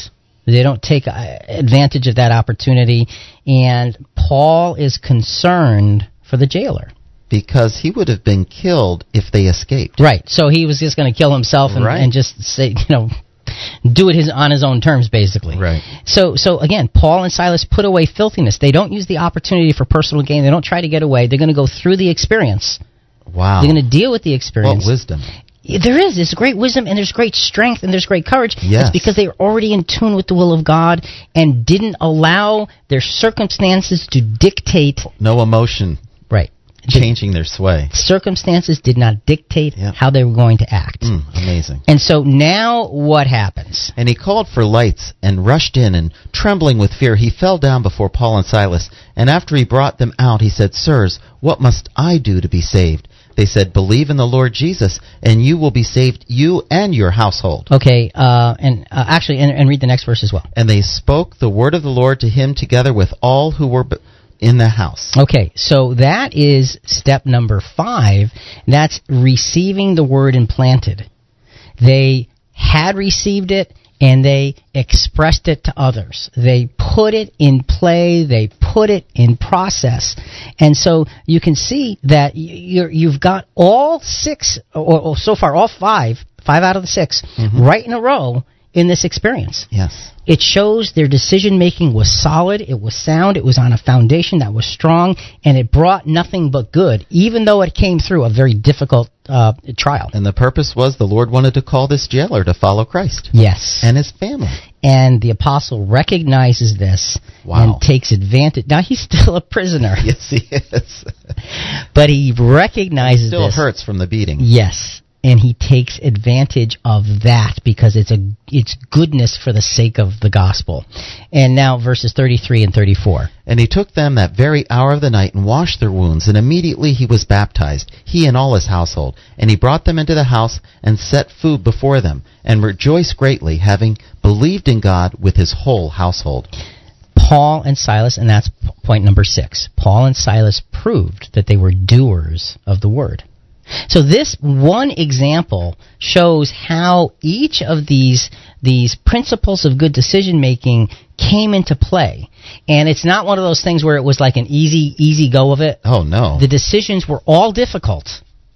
Speaker 2: They don't take uh, advantage of that opportunity, and Paul is concerned for the jailer.
Speaker 3: Because he would have been killed if they escaped.
Speaker 2: Right. So he was just going to kill himself and,
Speaker 3: Right.
Speaker 2: and just say, you know, do it his on his own terms, basically.
Speaker 3: Right.
Speaker 2: So, so again, Paul and Silas put away filthiness. They don't use the opportunity for personal gain. They don't try to get away. They're going to go through the experience.
Speaker 3: Wow.
Speaker 2: They're going to deal with the experience What
Speaker 3: wisdom.
Speaker 2: There is. There's great wisdom and there's great strength and there's great courage.
Speaker 3: Yes.
Speaker 2: It's because they were already in tune with the will of God and didn't allow their circumstances to dictate.
Speaker 3: No emotion. Changing their sway.
Speaker 2: Circumstances did not dictate how they were going to act.
Speaker 3: Mm, amazing.
Speaker 2: And so now what happens?
Speaker 3: And he called for lights and rushed in, and trembling with fear, he fell down before Paul and Silas. And after he brought them out, he said, Sirs, what must I do to be saved? They said, Believe in the Lord Jesus, and you will be saved, you and your household.
Speaker 2: Okay, uh, and uh, actually, and, and read the next verse as well.
Speaker 3: And they spoke the word of the Lord to him together with all who were in the house.
Speaker 2: Okay, so that is step number five. That's receiving the word implanted. They had received it and they expressed it to others. They put it in play, they put it in process. And so you can see that you're, you've got all six, or, or so far, all five, five out of the 6 mm-hmm. right in a row in this experience.
Speaker 3: Yes.
Speaker 2: It shows their decision making was solid, it was sound, it was on a foundation that was strong, and it brought nothing but good, even though it came through a very difficult uh, trial.
Speaker 3: And the purpose was the Lord wanted to call this jailer to follow Christ
Speaker 2: Yes.
Speaker 3: and his family.
Speaker 2: And the apostle recognizes this
Speaker 3: Wow.
Speaker 2: and takes advantage. Now, he's still a prisoner,
Speaker 3: Yes, he is.
Speaker 2: but he recognizes
Speaker 3: Still
Speaker 2: this.
Speaker 3: hurts from the beating.
Speaker 2: Yes. And he takes advantage of that because it's a it's goodness for the sake of the gospel. And now verses 33 and 34.
Speaker 3: And he took them that very hour of the night and washed their wounds, and immediately he was baptized, he and all his household. And he brought them into the house and set food before them, and rejoiced greatly, having believed in God with his whole household.
Speaker 2: Paul and Silas, and that's point number six. Paul and Silas proved that they were doers of the word. So this one example shows how each of these these principles of good decision making came into play. And it's not one of those things where it was like an easy easy go of it.
Speaker 3: Oh, no.
Speaker 2: The decisions were all difficult.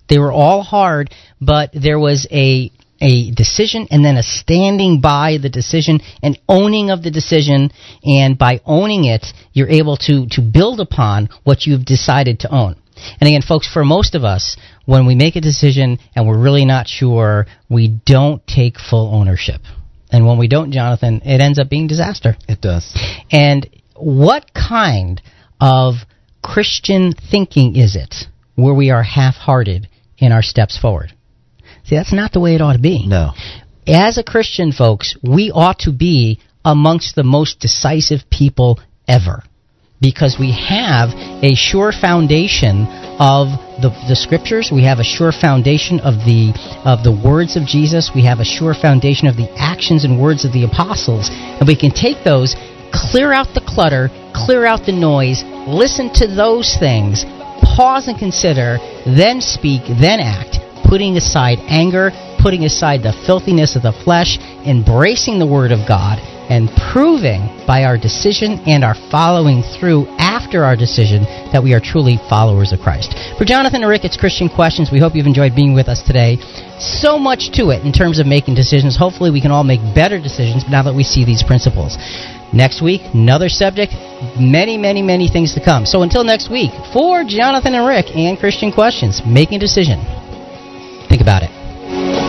Speaker 2: They were all hard, but there was a a decision and then a standing by the decision and owning of the decision and by owning it you're able to to build upon what you've decided to own. And again folks for most of us when we make a decision and we're really not sure, we don't take full ownership. And when we don't, Jonathan, it ends up being disaster.
Speaker 3: It does.
Speaker 2: And what kind of Christian thinking is it where we are half hearted in our steps forward? See, that's not the way it ought to be.
Speaker 3: No.
Speaker 2: As a Christian, folks, we ought to be amongst the most decisive people ever. Because we have a sure foundation of the, the scriptures, we have a sure foundation of the of the words of Jesus, we have a sure foundation of the actions and words of the apostles, and we can take those, clear out the clutter, clear out the noise, listen to those things, pause and consider, then speak, then act, putting aside anger, putting aside the filthiness of the flesh, embracing the Word of God, and proving by our decision and our following through after our decision that we are truly followers of Christ. For Jonathan and Rick, it's Christian Questions. We hope you've enjoyed being with us today. So much to it in terms of making decisions. Hopefully, we can all make better decisions now that we see these principles. Next week, another subject, many, many, many things to come. So until next week, for Jonathan and Rick and Christian Questions, making a decision. Think about it.